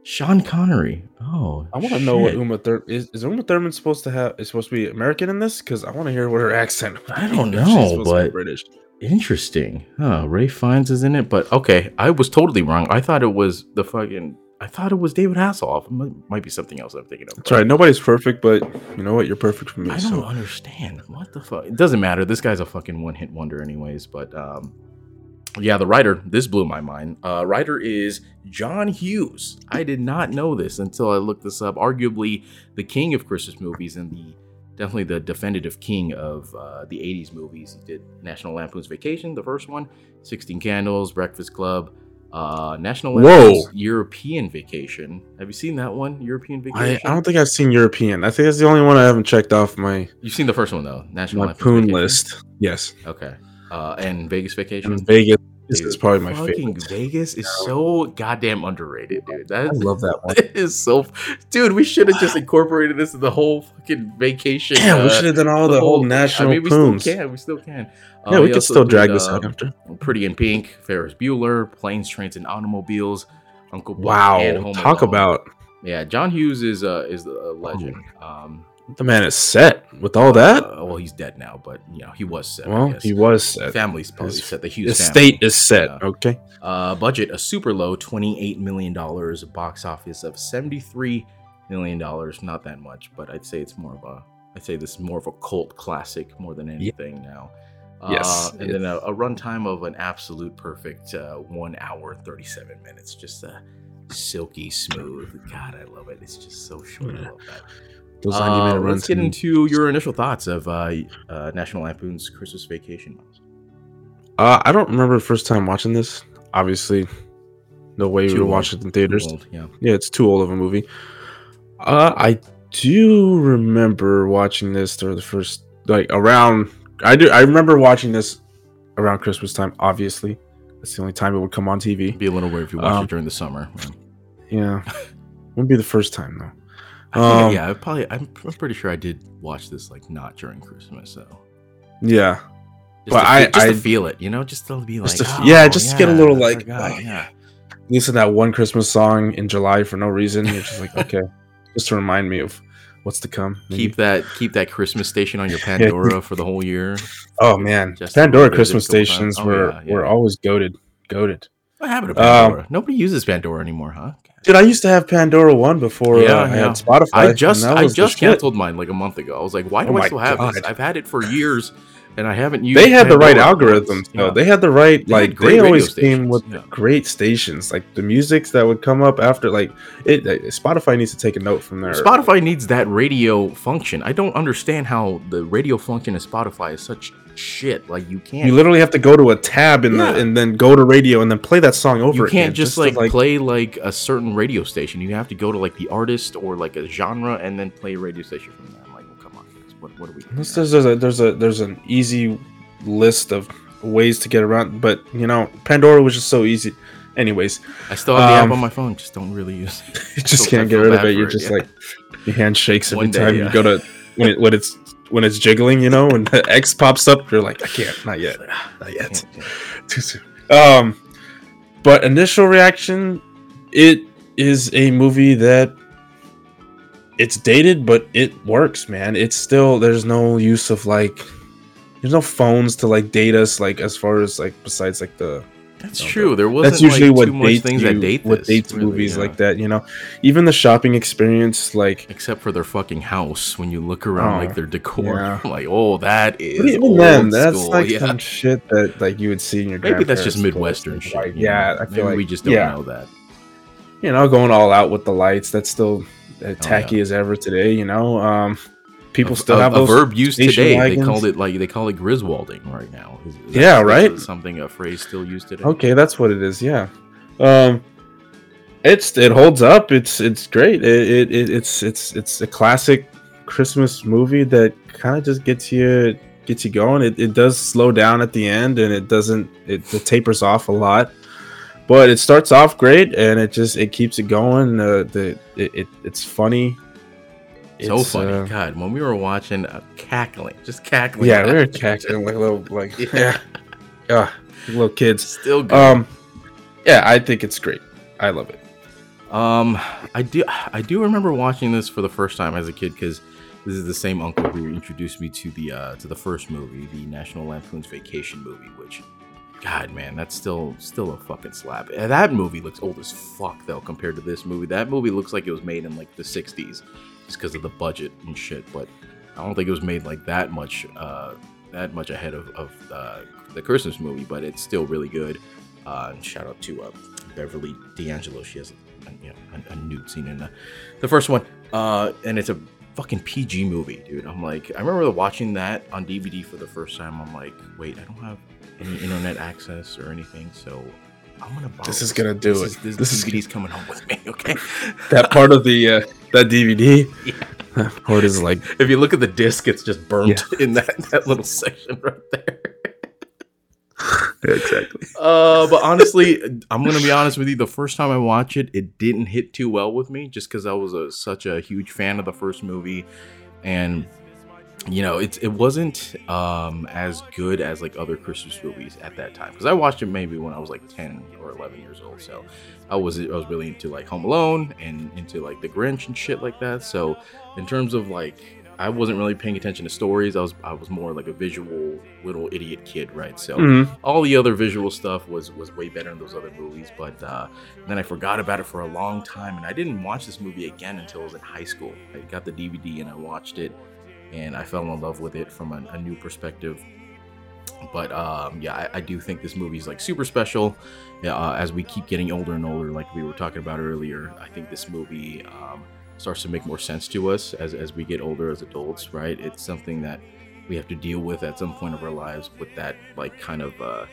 Sean Connery. Oh, I want to know what. Uma Thurman is. Is Uma Thurman supposed to have? Is supposed to be American in this? Because I want to hear what her accent. I don't know, but- British. Interesting. Huh, Ralph Fiennes is in it, but okay. I was totally wrong. I thought it was the fucking. I thought it was David Hasselhoff. It might, might be something else I'm thinking of. That's right. Nobody's perfect, but you know what? You're perfect for me. I don't so understand. What the fuck? It doesn't matter. This guy's a fucking one hit wonder, anyways. But um, yeah, the writer. This blew my mind. Uh, writer is John Hughes. I did not know this until I looked this up. Arguably the king of Christmas movies and the definitely the definitive king of uh, the '80s movies. He did National Lampoon's Vacation, the first one, Sixteen Candles, Breakfast Club. Uh, National Whoa. Lampoon's European Vacation. Have you seen that one? European I, Vacation. I don't think I've seen European. I think that's the only one I haven't checked off my You've seen the first one though, National my Lampoon's poon Vacation? list. Yes, Okay. Uh, and Vegas Vacation. and Vegas. This Dude, is probably my fucking favorite. Vegas is so goddamn underrated, dude. I love that one. it is so, dude. We should have just incorporated this in the whole fucking vacation. Yeah, we uh, should have done all the, whole national I mean, we still can. We still can. Yeah, Uh, we he could still drag did, this uh, out after. Pretty in Pink, Ferris Bueller, Planes, Trains, and Automobiles, Uncle and Wow, talk about Yeah, John Hughes is uh is a legend. Um, The man is set with all that. Uh, well, he's dead now, but you know he was set. Well, he was set. Family's probably His- set. The Hughes family. is set. Yeah. Okay. Uh, budget a super low twenty-eight million dollars. Box office of seventy-three million dollars. Not that much, but I'd say it's more of a. I'd say this is more of a cult classic more than anything now. Yes, Uh, and then a, a runtime of an absolute perfect uh, one hour thirty-seven minutes. Just a silky smooth. God, I love it. It's just so short. I love that. Those Uh, 90 minute let's get into your initial thoughts of uh, uh, National Lampoon's Christmas Vacation. Uh, I don't remember the first time watching this. Obviously, no way Too we would old. watch it in theaters. Old, yeah. Yeah, it's too old of a movie. Uh, I do remember watching this during the first, like around. I do. I remember watching this around Christmas time. Obviously, that's the only time it would come on TV. It'd be a little weird if you watched Um, it during the summer. Yeah, wouldn't be the first time though. I Um, yeah, I probably. I'm, I'm pretty sure I did watch this like not during Christmas, so Yeah, just, But to, I- feel, just I- to feel it, you know, just to be like, Just to- oh, yeah, just to get a little, like, forgot, oh, yeah, listen to that one Christmas song in July for no reason. You're just like, okay, just to remind me of what's to come. maybe. keep that keep that Christmas station on your Pandora for the whole year. Oh man, Just Pandora Christmas stations Oh, were yeah, yeah. were always goaded, goaded. What happened to Um, Pandora? Nobody uses Pandora anymore, huh? Dude, I used to have Pandora one before Yeah, uh, I yeah. had Spotify. I just I just shit. canceled mine like a month ago. I was like, why do Oh I still have this? I've had it for years, and I haven't used. It. They had the right Pandora algorithms, though. Yeah. They had the right They like they always came stations, with yeah. great stations. Like the musics that would come up after, like it. like, Spotify needs to take a note from there. Spotify needs that radio function. I don't understand how the radio function of Spotify is such shit. Like you can't. You literally have to go to a tab in Yeah. the and then go to radio and then play that song over. you can't again, just, to, like, play like a certain radio station. You have to go to like the artist or like a genre and then play a radio station from there. I'm like, well, come on, guys. What, what are we? there's, there's a there's a there's an easy list of ways to get around, but you know, Pandora was just so easy. Anyways, I still have the um, app on my phone. Just don't really use it. you just So can't get rid of it. You're just yeah. like your hand shakes every day, time yeah. you go to when it when it's when it's jiggling, you know, when the X pops up, you're like, I can't, not yet, not yet, too soon. Um, but initial reaction, it is a movie that it's dated, but it works, man. It's still there's no use of like there's no phones to like date us like as far as like besides like the That's No, true. There wasn't that's usually like, what too much dates things you, that date what dates really, movies yeah. like that you know even the shopping experience like Except for their fucking house, when you look around Oh, like their decor, yeah. Like, oh, that is but even old then that's school. like yeah. some shit that like you would see in your Maybe that's just Midwestern place, shit. like, yeah know? i feel Maybe like we just don't yeah, know that. you know going all out with the lights that's still as Oh, tacky yeah. as ever today you know um people A- still have a verb used today. They called it like they call it Griswolding right now. Is- is Yeah, that- right? Something a phrase still used today. Okay, that's what it is. Yeah. Um, it's it holds up. It's it's great. It, it, it it's it's it's a classic Christmas movie that kind of just gets you gets you going. It, it does slow down at the end, and it doesn't. It, it tapers off a lot, but it starts off great, and it just it keeps it going. Uh, the it, it it's funny. So funny. uh, God, when we were watching, uh, cackling, just cackling. yeah, we were cackling like little like Yeah. yeah, yeah, little kids. Still good. Um, yeah, I think it's great. I love it. Um, I do I do remember watching this for the first time as a kid because this is the same uncle who introduced me to the uh, to the first movie, the National Lampoon's Vacation movie. Which, God, man, that's still still a fucking slap. And that movie looks old as fuck though compared to this movie. That movie looks like it was made in like the '60s, just because of the budget and shit. But I don't think it was made like that much uh, that much ahead of, of uh, the Christmas movie. But it's still really good. Uh, and shout out to uh, Beverly D'Angelo. She has a, you know, a, a nude scene in the, the first one. Uh, and it's a fucking PG movie, dude. I'm like, I remember watching that on DVD for the first time. I'm like, wait, I don't have any internet access or anything, so I'm gonna borrow This is gonna do This it. is- this, This is DVD's coming home with me, okay? that part of the uh, that DVD. Yeah. That part is like if you look at the disc, it's just burnt in that, that little section right there. exactly. Uh, but honestly, I'm gonna be honest with you. The first time I watched it, it didn't hit too well with me, just because I was a, such a huge fan of the first movie, and you know, it it wasn't um as good as like other Christmas movies at that time. Because I watched it maybe when I was like 10 or 11 years old, so I was I was really into like Home Alone and into like The Grinch and shit like that. So in terms of like I wasn't really paying attention to stories. I was I was more like a visual little idiot kid, right? So Mhm. all the other visual stuff was was way better in those other movies. But uh, then I forgot about it for a long time, and I didn't watch this movie again until I was in high school. I got the DVD and I watched it, and I fell in love with it from a, a new perspective. But um, yeah, I, I do think this movie is like super special. Uh, as we keep getting older and older, like we were talking about earlier, I think this movie um, starts to make more sense to us as, as we get older as adults, right? It's something that we have to deal with at some point of our lives with that like kind of uh,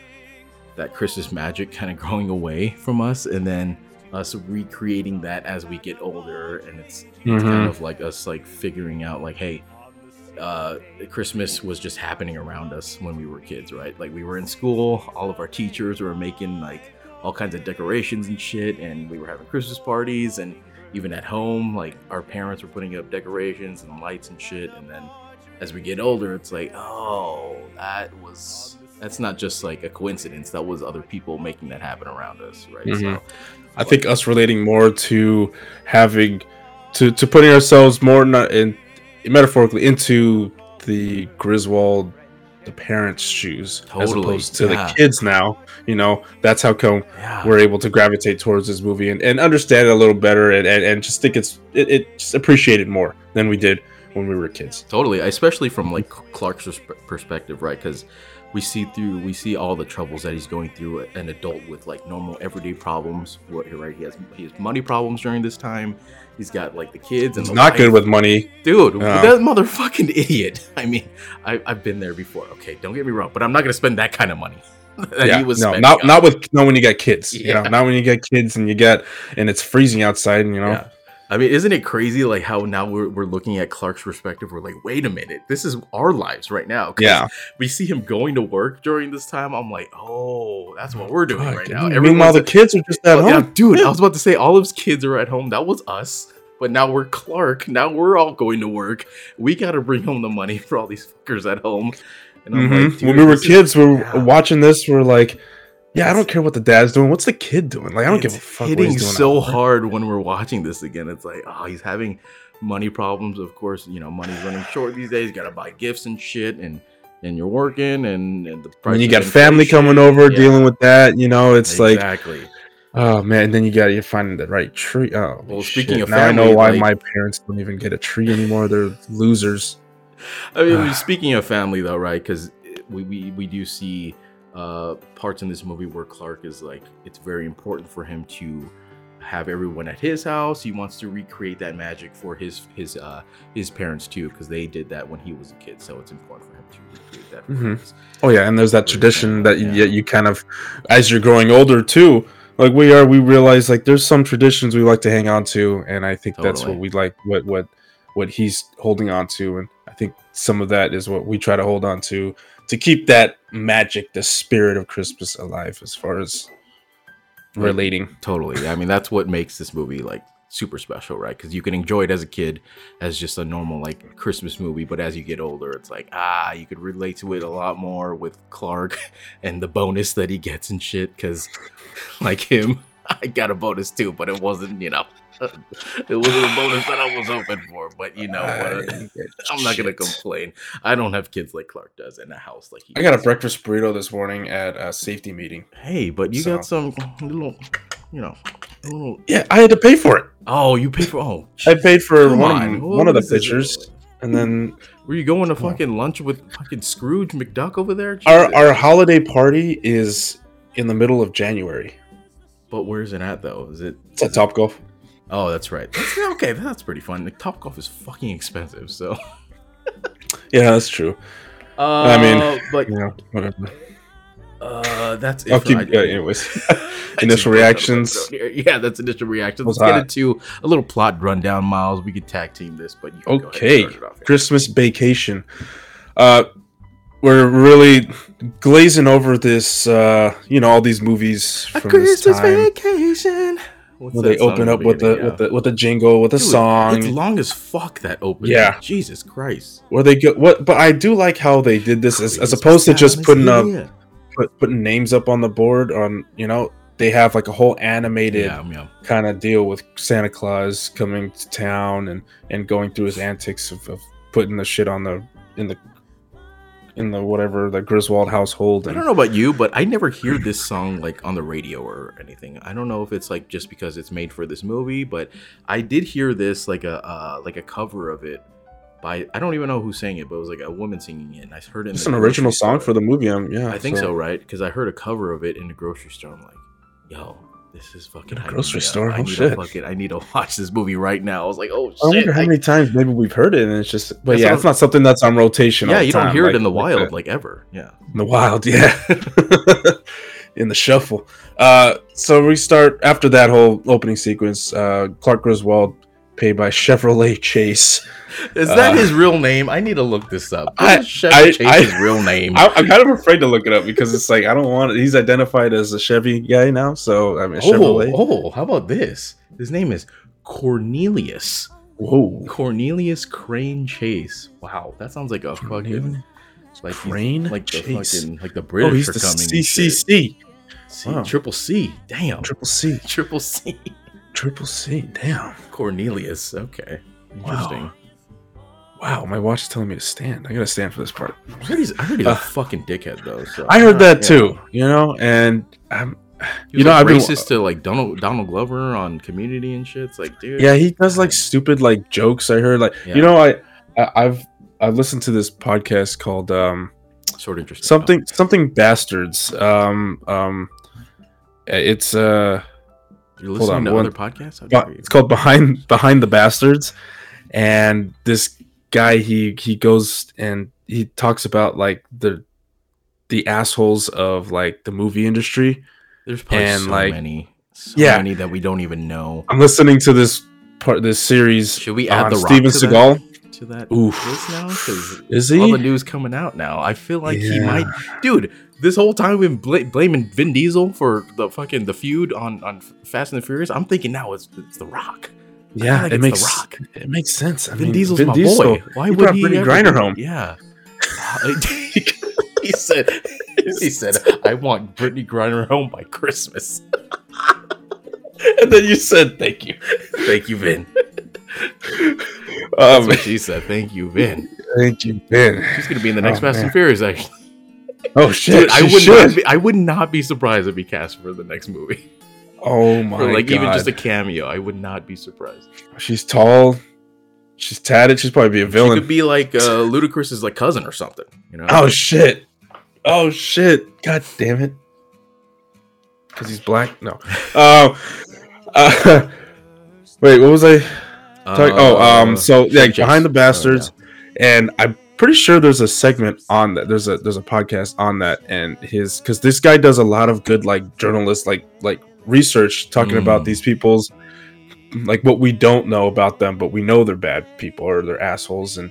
that Christmas magic kind of growing away from us, and then us recreating that as we get older, and it's, it's kind Mhm. of like us like figuring out like, hey, uh, Christmas was just happening around us when we were kids, right? Like we were in school, all of our teachers were making like all kinds of decorations and shit, and we were having Christmas parties, and even at home, like our parents were putting up decorations and lights and shit, and then as we get older, it's like, oh, that was that's not just like a coincidence. That was other people making that happen around us, right? Mhm. I think us relating more to having to to putting ourselves more not in metaphorically into the Griswold the parents' shoes as opposed to yeah. the kids now. You know, that's how come yeah, we're able to gravitate towards this movie and, and understand it a little better and, and, and just think it's it, it just appreciate it more than we did when we were kids. Totally, especially from like Clark's persp- perspective, right? Because we see through, we see all the troubles that he's going through. An adult with like normal everyday problems, what right? He has he has money problems during this time. He's got like the kids and He's the not good with money. dude. Yeah. That motherfucking idiot. I mean, I, I've been there before. Okay, don't get me wrong, but I'm not gonna spend that kind of money. that yeah, he was no, not on- not with not when you got kids. You know, not when you get kids and you get and it's freezing outside. And, you know, Yeah. I mean, isn't it crazy like how now we're, we're looking at Clark's perspective? We're like, wait a minute, this is our lives right now. Yeah. We see him going to work during this time. I'm like, oh, that's what we're doing Fuck, right now. Meanwhile, the kids are just at Oh, home. yeah, dude, Yeah. I was about to say all of his kids are at home. That was us. But now we're Clark. Now we're all going to work. We got to bring home the money for all these fuckers at home. And I'm Mhm. like, when we were is- kids, we're yeah. watching this. We're like, yeah, I don't care what the dad's doing. What's the kid doing? Like, I don't give a It's fuck. what hitting he's doing so hard when we're watching this again. It's like, oh, he's having money problems. Of course, you know, money's running short these days. Got to buy gifts and shit, and and you're working, and, and the price. And you got family coming over Yeah, dealing with that. You know, it's like, exactly. oh man. And then you got to you finding the right tree. Oh, Well, shit. speaking of now I know family, why like- my parents don't even get a tree anymore. They're losers. I mean, ah. speaking of family, though, right? Because we, we we do see uh, parts in this movie where Clark is like, it's very important for him to have everyone at his house. He wants to recreate that magic for his his uh, his parents too, because they did that when he was a kid. So it's important for him to recreate that. For Mhm. Oh yeah, and there's that tradition that family, you, yeah. you kind of, as you're growing older too, like we are, we realize like there's some traditions we like to hang on to, and I think that's what we like, what what what he's holding on to, and I think some of that is what we try to hold on to to keep that magic, the spirit of Christmas alive, as far as relating. Totally. I mean, that's what makes this movie like super special, right? Because you can enjoy it as a kid as just a normal like Christmas movie, but as you get older, it's like ah, you could relate to it a lot more with Clark and the bonus that he gets and shit. Because like him, I got a bonus too, but it wasn't, you know, it wasn't a bonus that I was hoping for. But you know, what? I'm not gonna complain. I don't have kids like Clark does in a house like he. I got a breakfast burrito this morning at a safety meeting. Hey, but you So- got some little, you know, little. Yeah, I had to pay for it. Oh, you pay for oh. I paid for Come one, on, of, one of the is pitchers, and then Were you going to fucking lunch with fucking Scrooge McDuck over there? our our holiday party is in the middle of January. but where's it at though? Is it? It's at Top Golf. Oh, that's right. That's, okay, that's pretty fun. The Top Golf is fucking expensive, so. Yeah, that's true. Uh, I mean, but You know, whatever. uh, that's it. I'll keep. I- Uh, anyways, initial reactions. Yeah, that's initial reactions. Let's get into a little plot rundown, Miles. We could tag team this, but you can go ahead and Okay, start it off. Christmas vacation. Uh, we're really glazing over this. Uh, you know, all these movies A from this Christmas time. vacation. What's Where they open up with the, with the with the jingle with the Dude, song. It's long as fuck that opening. Yeah. Jesus Christ. where they go what but i do like how they did this as, as opposed to just putting up put, putting names up on the board on you know they have like a whole animated Yeah, yeah. kind of deal with santa claus coming to town and and going through his antics of, of putting the shit on the in the in the whatever the Griswold household. I don't know about you, but I never hear this song like on the radio or anything. I don't know if it's like just because it's made for this movie, but I did hear this like a uh, like a cover of it by I don't even know who sang it, but it was like a woman singing it, and I heard it. in it's an original song store. for the movie. Um, yeah, I think so, right? Because I heard a cover of it in the grocery store. I'm like, yo, this is fucking grocery store? I Oh, shit. fucking, I need to watch this movie right now. I was like, oh shit. I wonder how many times maybe we've heard it, and it's just. But That's yeah, it's not something that's on rotation. all yeah, the you don't hear like- it in the wild that. like ever. Yeah. In the wild, yeah. in the shuffle. Uh, so we start after that whole opening sequence. Uh, Clark Griswold, paid by Chevrolet Chase. Is that Uh, his real name? I need to look this up. I- What is Chevy I- Chase's I- real name? I, I'm kind of afraid to look it up because it's like I don't want. It. He's identified as a Chevy guy now, so I mean oh, Chevrolet. oh, how about this? His name is Cornelius. Whoa, Cornelius Crane Chase. Wow, that sounds like a fucking like Crane like the Chase. fucking like the British Oh, he's are the coming. CCC. C. Triple C. Damn. Triple C. Triple C. Triple C. Damn. Cornelius. Okay. Interesting. Wow. Wow, my watch is telling me to stand. I gotta stand for this part. I heard he's, I heard he's Uh, a fucking dickhead though. So I heard that Yeah. too, you know, and I'm, you know, like I've been, racist to like Donald Donald Glover on Community and shit. It's like, dude. yeah, he does like stupid like jokes. I heard like, Yeah. you know, I, I I've I've listened to this podcast called um sort of interesting. something something bastards. Um um, it's uh You're listening on, to one- other podcasts? How but dare you? it's called behind behind the bastards and this guy he he goes and he talks about like the the assholes of like the movie industry There's probably and, so like- many, so Yeah. many that we don't even know. i'm listening to this part this series Should we add the steven seagal that, to that Oof. now? Because is all the news coming out now. I feel like he might, dude. This whole time we've been bla- blaming Vin Diesel for the fucking the feud on on Fast and the Furious. I'm thinking now it's it's the Rock. Yeah like it makes the Rock. it makes sense I Vin mean, Diesel's Vin my Diesel, boy. Why he would he? Brittney Griner home. Yeah. he said. He said, "I want Brittney Griner home by Christmas." and then you said thank you Thank you, Vin. That's um, what she said. Thank you, Vin. thank you ben She's gonna be in the next Oh, Fast and. Furious. Actually, oh shit Dude, I would should. not. Be, I would not be surprised if he cast for the next movie, oh my or like god even just a cameo. I would not be surprised. she's tall she's tatted she's probably be a She villain could be like uh, Ludacris's like cousin or something. You know? Oh shit! Oh shit! God damn it! Because he's black. No. Uh, uh, wait, what was I talking? oh, um. So yeah, behind the Oh, bastards, and I'm pretty sure there's a segment on that. There's a there's a podcast on that, and his because this guy does a lot of good like journalist like like research talking about Mm. these people's like what we don't know about them, but we know they're bad people or they're assholes, and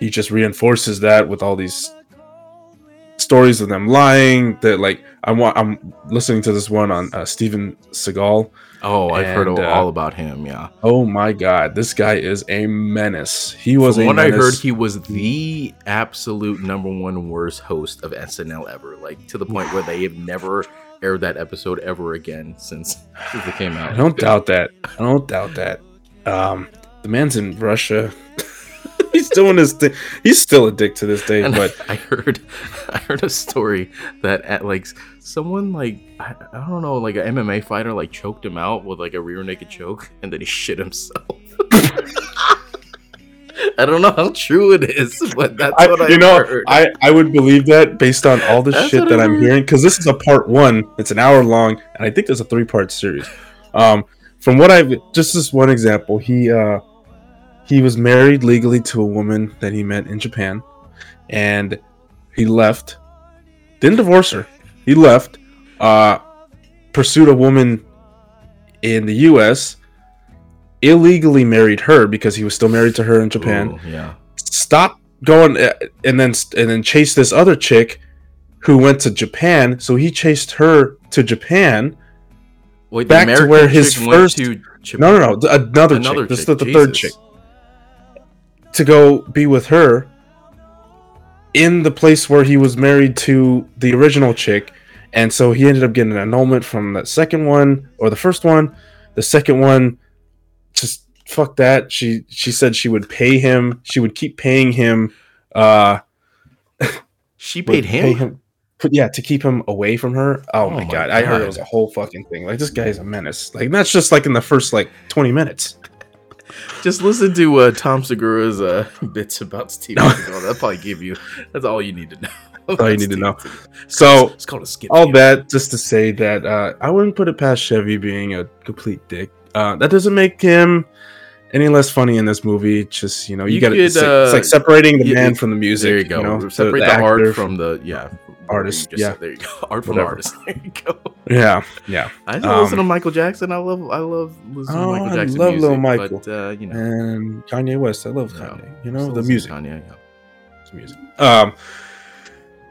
he just reinforces that with all these stories of them lying. That like I want, I'm listening to this one on uh, Steven Seagal. Oh, I've heard uh, all about him. Yeah. Oh my god, this guy is a menace. He was From a what I heard, he was the absolute number one worst host of SNL ever. Like to the point where they have never aired that episode ever again since, since it came out. I don't doubt that. I don't doubt that. Um, the man's in Russia. He's doing his thing. He's still a dick to this day, And but I heard, I heard a story that at like someone like I, I don't know like an MMA fighter like choked him out with like a rear naked choke and then he shit himself. I don't know how true it is, but that's I, what I you know, heard. I, I would believe that based on all the shit that I I'm heard. hearing because this is a part one. It's an hour long, and I think there's a three part series. Um, from what I've just this one example, he uh, he was married legally to a woman that he met in Japan, and he left. Didn't divorce her. He left. Uh, pursued a woman in the U.S. Illegally married her because he was still married to her in Japan Ooh, yeah. stop going uh, and then and then chase this other chick who went to Japan. So he chased her to Japan. Wait, Back to where his first-. No, no, no, another, Another chick. This is the, the third chick. To go be with her in the place where he was married to the original chick. And so he ended up getting an annulment from that second one or the first one. The second one just fuck that. She she said she would pay him. She would keep paying him. Uh, She paid pay him. but yeah, to keep him away from her. Oh, Oh my my god, I heard it was a whole fucking thing. Like this guy is a menace. Like that's just like in the first like twenty minutes. Just listen to uh, Tom Segura's uh, bits about Steve. No. Seagal. That'll probably give you. That's all you need to know. That's all you need to know. So It's called a skip. all view. that just to say that uh, I wouldn't put it past Chevy being a complete dick. Uh, that doesn't make him any less funny in this movie. Just you know, you, You got to. It's, like- it's uh, like separating the you- man you- from the music. There you go. know, Separate the the, art actor from the yeah Artist, just yeah. there you go. Art from Whatever. artist. There you go. Yeah, yeah. I just Um, listen to Michael Jackson. I love I love listening Oh, to Michael I Jackson love music. Lil Michael. But, uh, you know, And Kanye West. I love. Kanye. You know the music. Kanye, yeah. It's music. Um,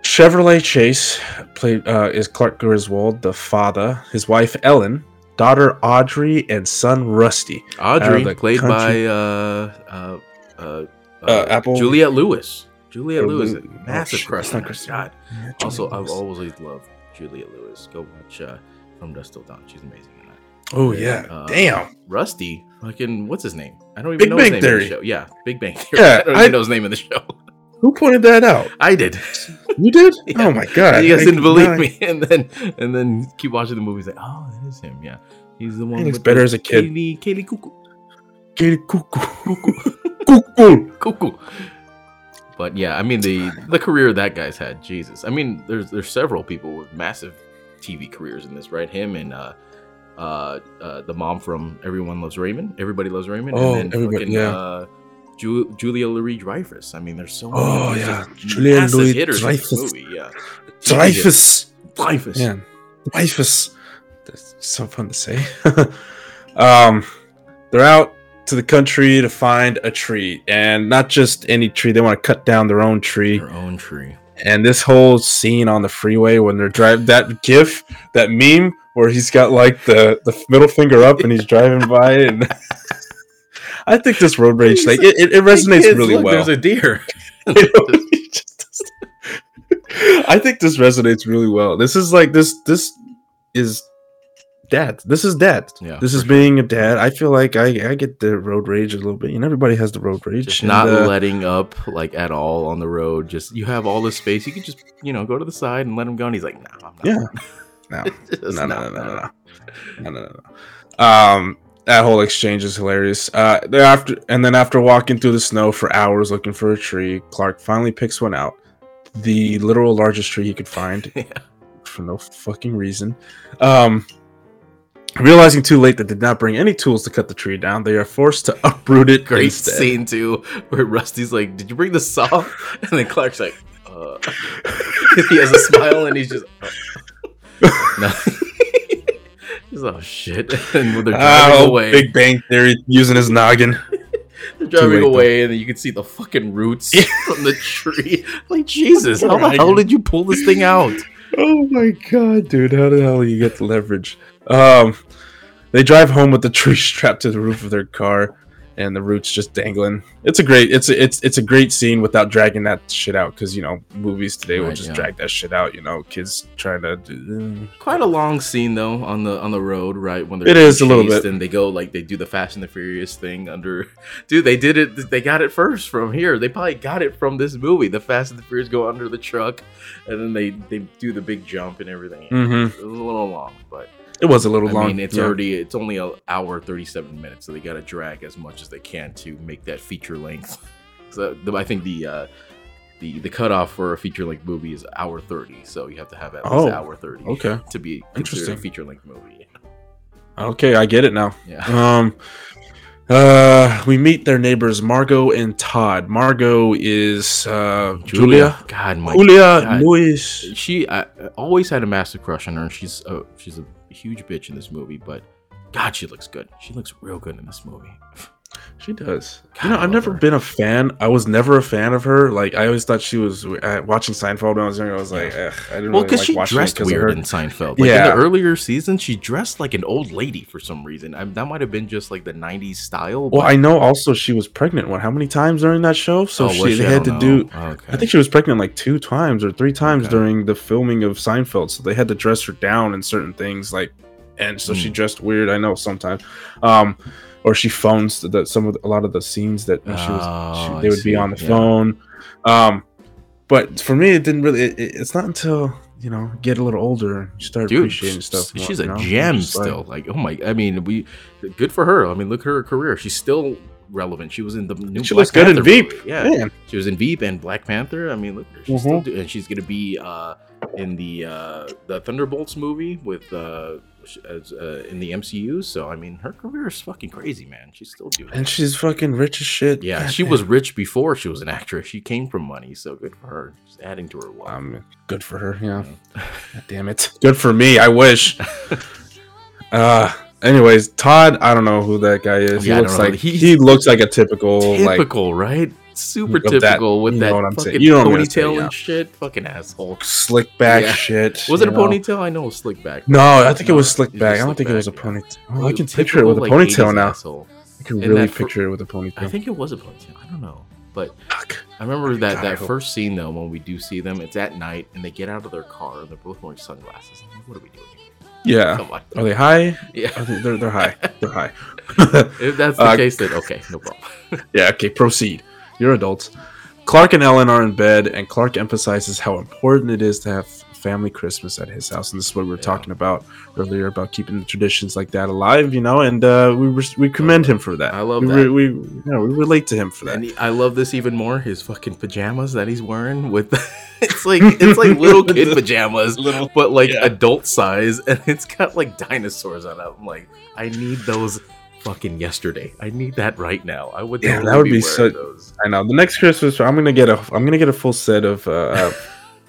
Chevrolet Chase played uh, is Clark Griswold, the father, his wife Ellen, daughter Audrey, and son Rusty. Audrey, played country- by uh, uh, uh, Uh, Apple- Juliette Lewis. Juliette Or Lewis, Lu- massive oh, crush on not her. God. Yeah, Also, Juliette I've always loved Juliette Lewis. Go watch uh, From Dusk Till Dawn. She's amazing in that. Oh yeah, Uh, damn. Rusty, fucking what's his name? I don't even Big know Bang his name in the show. Yeah, Big Bang Theory. Yeah, I don't I- even know his name in the show. Who pointed that out? I did. You did? Yeah. Oh my god! you guys I- didn't believe I- me, and then and then keep watching the movies. Like, oh, that is him. Yeah, he's the one. He looks better as a kid. Kaley, Kaley Cuckoo. Katie Cuckoo. Cuckoo. Cuckoo. But yeah, I mean the the career that guy's had. Jesus, I mean there's there's several people with massive TV careers in this, right? Him and uh, uh, uh, the mom from Everyone Loves Raymond. Everybody loves Raymond. Oh, and then everybody- fucking, yeah. uh, Ju- Julia Louis Dreyfus. I mean, there's so many. Oh, yeah. Julia Louis hitters in this Dreyfus. Yeah, Dreyfus. Dreyfus. Yeah. Dreyfus. That's so fun to say. um, they're out to the country to find a tree, and not just any tree. They want to cut down their own tree. Their own tree. And this whole scene on the freeway when they're driving that gif, that meme where he's got like the the middle finger up and he's driving by, and I think this road rage like it, it, it resonates kids, really look, well. There's a deer. He just does- I think this resonates really well. This is like this. This is dad. This is dad. Yeah, this is sure. being a dad. I feel like I, I get the road rage a little bit. And everybody has the road rage. just and, not uh, letting up like at all on the road. Just you have all this space. You could just you know go to the side and let him go. And he's like, no, I'm not. Yeah. No. No, no, no, no, no, no, no, no, no, no. Um, that whole exchange is hilarious. Uh, after and then after walking through the snow for hours looking for a tree, Clark finally picks one out, the literal largest tree he could find Yeah. for no fucking reason. Um, realizing too late that did not bring any tools to cut the tree down, they are forced to uproot it. Great instead. scene too, where Rusty's like, "Did you bring the saw?" And then Clark's like, uh. he has a smile and he's just, oh. no. he's oh shit. And when they're driving Oh, away, Big Bang Theory using his noggin. they're driving late, though. away, and then you can see the fucking roots from the tree. Like Jesus, how the hell did you pull this thing out? Oh my god, dude! How the hell do you get the leverage? Um, they drive home with the tree strapped to the roof of their car, and the roots just dangling. It's a great, it's a, it's it's a great scene without dragging that shit out because you know movies today will Right, just yeah. drag that shit out. You know, kids trying to. Do, Quite a long scene though on the on the road, right? When they're It is a little bit. and they go like they do the Fast and the Furious thing under. Dude, they did it. They got it first from here. They probably got it from this movie. The Fast and the Furious go under the truck, and then they they do the big jump and everything. Mhm. It was a little long, but It was a little I long. mean, it's yeah. already it's only an hour thirty seven minutes, so they got to drag as much as they can to make that feature length. So the, I think the. uh the, the cutoff for a feature length movie is hour 30 so you have to have at least Oh, hour 30 okay. to be considered Interesting. a feature length movie. Okay, I get it now. Yeah. Um, uh, we meet their neighbors Margot and Todd. Margot is uh Julia. God, my Julia God. Louis. She I, I always had a massive crush on her. and She's a, she's a huge bitch in this movie, but God, she looks good. She looks real good in this movie. She does. God, you know, I've never her. been a fan. I was never a fan of her. Like, I always thought she was uh, watching Seinfeld when I was younger. I was like, I didn't Well, really because like she dressed weird in Seinfeld. Like Yeah. in the earlier seasons, she dressed like an old lady for some reason. I, that might have been just like the '90s style. Well, I know also she was pregnant. What? How many times during that show? So Oh, she, they had to don't do. Oh, okay. I think she was pregnant like two times or three times Okay. during the filming of Seinfeld. So they had to dress her down in certain things, like, and so she Hmm. dressed weird. I know sometimes. Um, or she phones the, some of the, a lot of the scenes that when she was Oh, she, I they would be on the yeah. phone. Um, but for me, it didn't really. It, it- it's not until you know get a little older you start Dude, appreciating stuff. more, she's you a know? gem Just like- still. Like, oh my, I mean, we good for her. I mean, look at her career. She's still relevant. She was in the new. she Black looks good in Panther Veep. movie. Yeah, Man. she was in Veep and Black Panther. I mean, look, she's still Mhm. do- and she's gonna be uh, in the uh, the Thunderbolts movie with uh, as, uh, in the MCU. So I mean, her career is fucking crazy, man. She's still doing. and it. she's fucking rich as shit. yeah, God she was rich before she was an actress. She came from money, so good for her. Just adding to her wealth. Um, good for her. Yeah. God damn it. Good for me. I wish. uh. Anyways, Todd. I don't know who that guy is. Yeah, he looks like He's he looks like a typical like typical, right? Super Of that- typical with that what I'm saying. fucking You know what I'm say, ponytail yeah. and shit. Fucking asshole. slick back Yeah. shit. Was it a know? ponytail? I know it was slick back. No, I think it was slick back. I don't think it was a ponytail. Oh, I can picture it with a like, ponytail now. asshole. I can really fir- picture it with a ponytail. I think it was a ponytail. I don't know, but Fuck. I remember that God, that first scene though when we do see them. It's at night and they get out of their car and they're both wearing sunglasses. Like, what are we doing? here? Yeah. Are they high? Yeah. I think they're they're high. They're high. If that's the Uh, case, then okay, no problem. Yeah, okay, proceed. You're adults. Clark and Ellen are in bed, and Clark emphasizes how important it is to have family Christmas at his house. And this is what we were Yeah. talking about earlier about keeping the traditions like that alive, you know. And uh, we res- we commend him for that. I love we that. we you know, we relate to him for that. And he- I love this even more. His fucking pajamas that he's wearing with it's like it's like little kid pajamas, Little- but like yeah. adult size, and it's got like dinosaurs on it. I'm like, I need those fucking yesterday. I need that right now. I would Yeah, that would be so- those. I know. The next Christmas, I'm gonna get a I'm gonna get a full set of uh,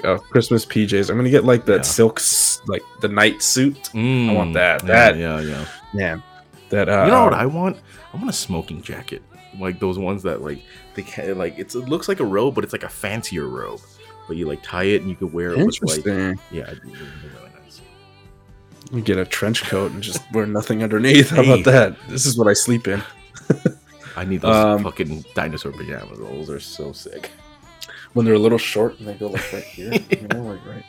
of Christmas PJs. I'm gonna get like that Yeah. silk, like the night suit. Mm, want that. Yeah, That- yeah, yeah. Man, that uh, you know what um, I want? I want a smoking jacket, like those ones that like they can, like it's, it looks like a robe, but it's like a fancier robe. But you like tie it and you could wear it with like yeah, it'd be get a trench coat and just wear nothing underneath. How about that? This is what I sleep in. I need those Um, fucking dinosaur pajamas. Those are so sick. When they're a little short and they go like right here. you know, like right.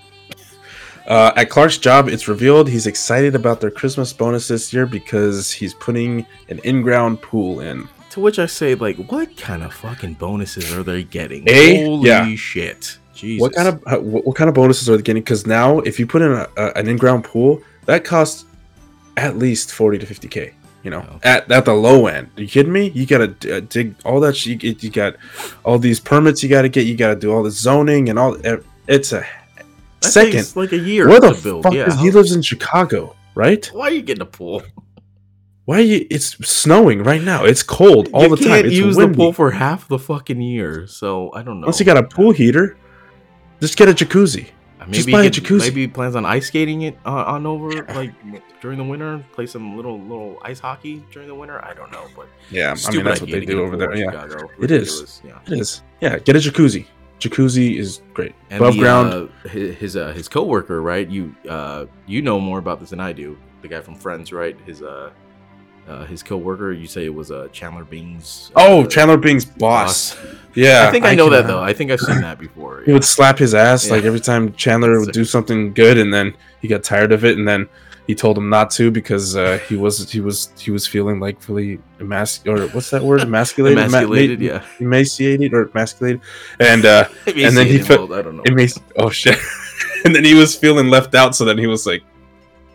Uh, at Clark's job, it's revealed he's excited about their Christmas bonus this year because he's putting an in-ground pool in. To which I say, like, what kind of fucking bonuses are they getting? Eh? Holy Yeah. shit! Jesus. What kind of what, what kind of bonuses are they getting? Because now, if you put in a, a, an in-ground pool, that costs at least forty to fifty k. You know, Oh. at at the low end. Are you kidding me? You gotta d- uh, dig all that. shit. You, you got all these permits. You gotta get. You gotta do all the zoning and all. It's a That second. takes, like a year Where the build? fuck yeah. is he lives in Chicago, right? Why are you getting a pool? Why are you? It's snowing right now. It's cold all you the time. It's use windy. the pool for half the fucking year, so I don't know. Unless you got a pool heater, just get a jacuzzi. Maybe just he buy a could- jacuzzi. Maybe he plans on ice skating it uh, on over like during the winter. Play some little little ice hockey during the winter. I don't know, but Yeah, I mean that's what they do over there. Yeah, it is. yeah, it is. Yeah, get a jacuzzi. Jacuzzi is great. And Above the, ground. uh, his his, uh, his coworker, right? You uh, you know more about this than I do. The guy from Friends, right? His uh, uh his coworker. You say it was uh, Chandler Bing's. oh, uh, Chandler Bing's boss. Yeah, I think I, know can, that uh, though. I think I've seen that before. He would slap his ass Yeah. like every time Chandler would do something good, and then he got tired of it, and then he told him not to because uh, he was he was he was feeling like really emas or what's that word emasculated, Ma- Emasculated, ma- yeah. emaciated or emasculated, and uh, and then he felt I don't know. oh shit, and then he was feeling left out, so then he was like.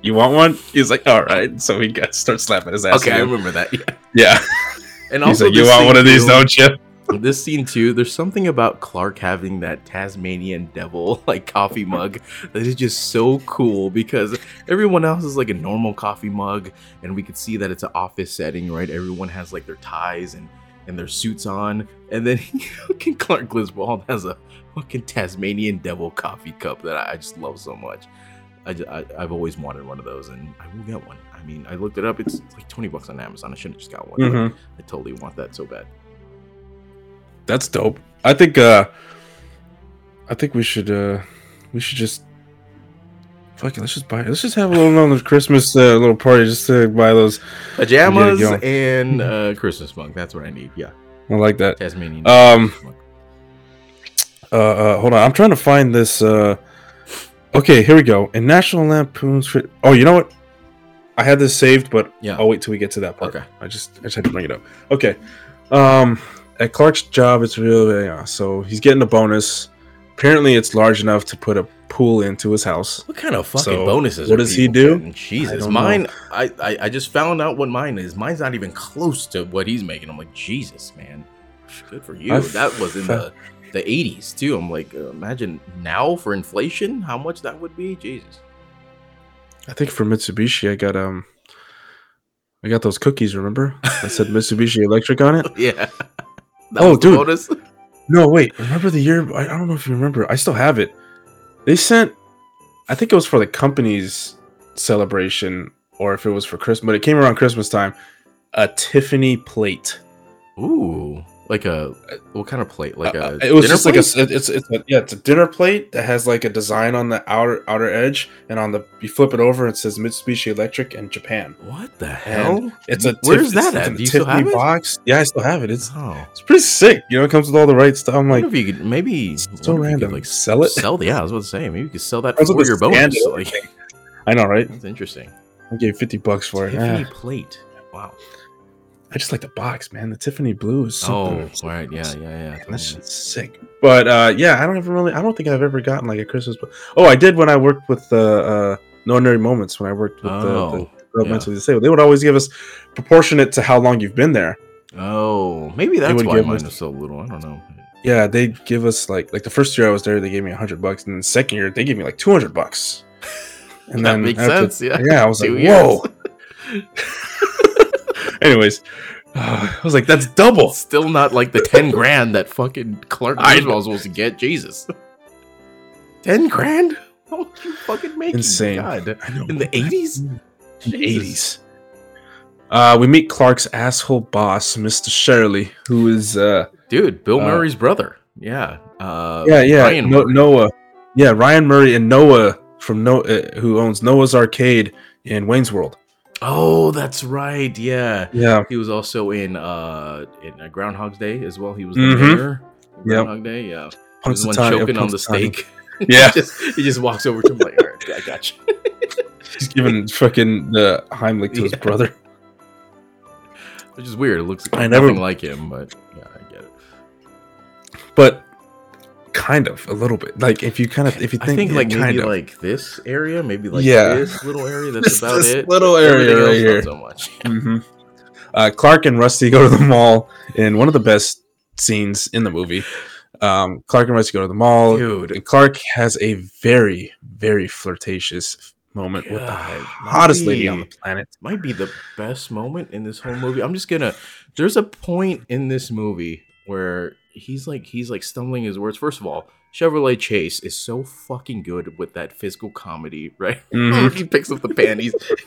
You want one? He's like, all right. So he got start slapping his ass. Okay, I remember that. Yeah. Yeah. And He's also, like, you want one of these, too- don't you? This scene too. There's something about Clark having that Tasmanian devil like coffee mug that is just so cool because everyone else is like a normal coffee mug, and we could see that it's an office setting, right? Everyone has like their ties and and their suits on, and then fucking Clark Griswold has a fucking Tasmanian devil coffee cup that I just love so much. I, I have always wanted one of those, and I will get one. I mean, I looked it up; it's like twenty bucks on Amazon. I should have just got one. Mhm. I totally want that so bad. That's dope. I think uh I think we should uh we should just fuck it, let's just buy let's just have a little another Christmas uh, little party just to buy those pajamas and uh Christmas mug. That's what I need. Yeah, I like that. Tasmanian. Um, Uh, uh hold on, I'm trying to find this uh Okay, here we go. In National Lampoon's Oh, you know what? I had this saved, but Yeah. I'll wait till we get to that part. Okay. I just I just had to bring it up. Okay. Um, at Clark's job, it's really yeah. So he's getting a bonus. Apparently, it's large enough to put a pool into his house. What kind of fucking So, bonuses? what does he do? getting? Jesus, don't mine. I, I I just found out what mine is. Mine's not even close to what he's making. I'm like, Jesus, man, good for you. I've that was in the the 80s too. I'm like, uh, imagine now for inflation, how much that would be. Jesus. I think for Mitsubishi, I got um, I got those cookies. Remember? I said Mitsubishi Electric on it. Yeah. That Oh, dude. bonus? No, wait. Remember the year? I I don't know if you remember. I still have it. They sent, I think it was for the company's celebration or if it was for Christmas, but it came around Christmas time. A Tiffany plate. Ooh, like a what kind of plate? Like Uh, a it was just like a, plate? it's it's a, yeah, it's a dinner plate that has like a design on the outer outer edge, and on the you flip it over, it says Mitsubishi Electric and Japan. What the hell? It's a Where's that at? Do you still Tiffany have it? box. Yeah, I still have it. It's Oh, it's pretty sick. You know, it comes with all the right stuff. I'm like, if you could maybe so wonder if you random. Could, like Sell it? Sell the yeah. I was about to say maybe you could sell that for your bonus. and Like I know, right? that's interesting. I gave fifty bucks for it. Tiffany Yeah. plate. Wow. I just like the box, man. The Tiffany blue is Oh, right. Yeah, yeah, yeah. That totally. shit's sick. But uh, yeah, I don't even really. I don't think I've ever gotten like a Christmas. But oh, I did when I worked with uh, uh, No Ordinary Moments. When I worked with the, the Oh, yeah. mentally disabled, they would always give us proportionate to how long you've been there. Oh, maybe that's would why give mine us- was so little. I don't know. Yeah, they give us like like the first year I was there, they gave me a hundred bucks, and then the second year they gave me like two hundred bucks. And That makes after- sense, yeah. yeah, I was like, years. whoa. Anyways, uh, I was like, that's double. Still not like the ten grand that fucking Clark Griswold was supposed to get. Jesus, ten grand? How you fucking making? Insane. God, in the eighties? in the eighties. Uh, we meet Clark's asshole boss, Mr. Shirley, who is uh Dude, Bill Uh, Murray's brother. Yeah. Uh, yeah yeah Ryan no, Noah yeah Ryan Murray and Noah from No uh, who owns Noah's Arcade in Wayne's World. Oh, that's right. Yeah. Yeah, He was also in uh in uh, Groundhog's Day as well. He was the Mhm. mayor. in Yep. Groundhog Day. Yeah. He was the one Punxsutawney- choking on the steak. Yeah. he, just, he just walks over to him like, all right, I got you. He's giving fucking the Heimlich to his brother. Which is weird. It looks I nothing never- like him, but yeah, I get it. But kind of a little bit. Like if you kind of if you think, think like kind maybe of. like this area, maybe like Yeah. this little area. That's This- about this it. little area right here. so much. hmm Uh, Clark and Rusty go to the mall in one of the best scenes in the movie. Um, Clark and Rusty go to the mall. Dude, And Clark has a very, very flirtatious moment with the God, hottest lady on the planet. might be the best moment in this whole movie. I'm just gonna. There's a point in this movie where he's like he's like stumbling his words. First of all, Chevrolet Chase is so fucking good with that physical comedy, right? Mhm. he picks up the panties,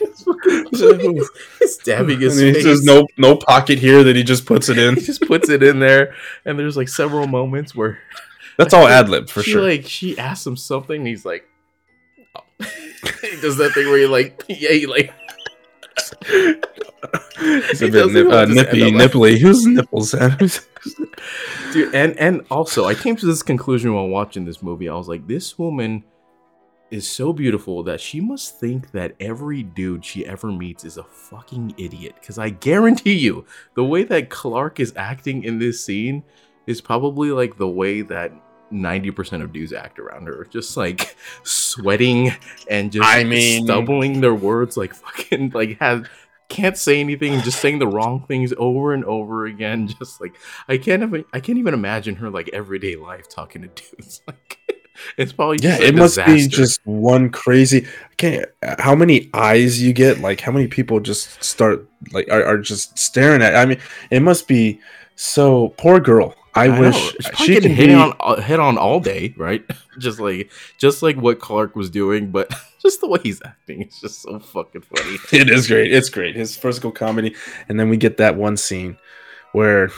he's stabbing his And face. there's no no pocket here that he just puts it in. he just puts it in there, and there's like several moments where That's all ad lib for she sure. like she asks him something, and he's like. oh. he does that thing where he like, yeah, he like He's a He bit nip, uh, want to just nippy, nipply. Whose nipples? Dude, and and also I came to this conclusion while watching this movie. I was like, this woman is so beautiful that she must think that every dude she ever meets is a fucking idiot. Because I guarantee you, the way that Clark is acting in this scene is probably like the way that 90% of dudes act around her. Just like sweating and just I mean- stumbling their words like fucking like have can't say anything, just saying the wrong things over and over again. Just like I can't even I can't even imagine her like everyday life talking to dudes. Like it's probably yeah, it must be just one crazy. I can't. How many eyes you get? Like how many people just start like are, are just staring at? I mean, it must be so. Poor girl. I, know. wish probably she could hit be. on uh, hit on all day, right? just like just like what Clark was doing, but just the way he's acting it's just so fucking funny. It is great. It's great. His physical comedy, and then we get that one scene where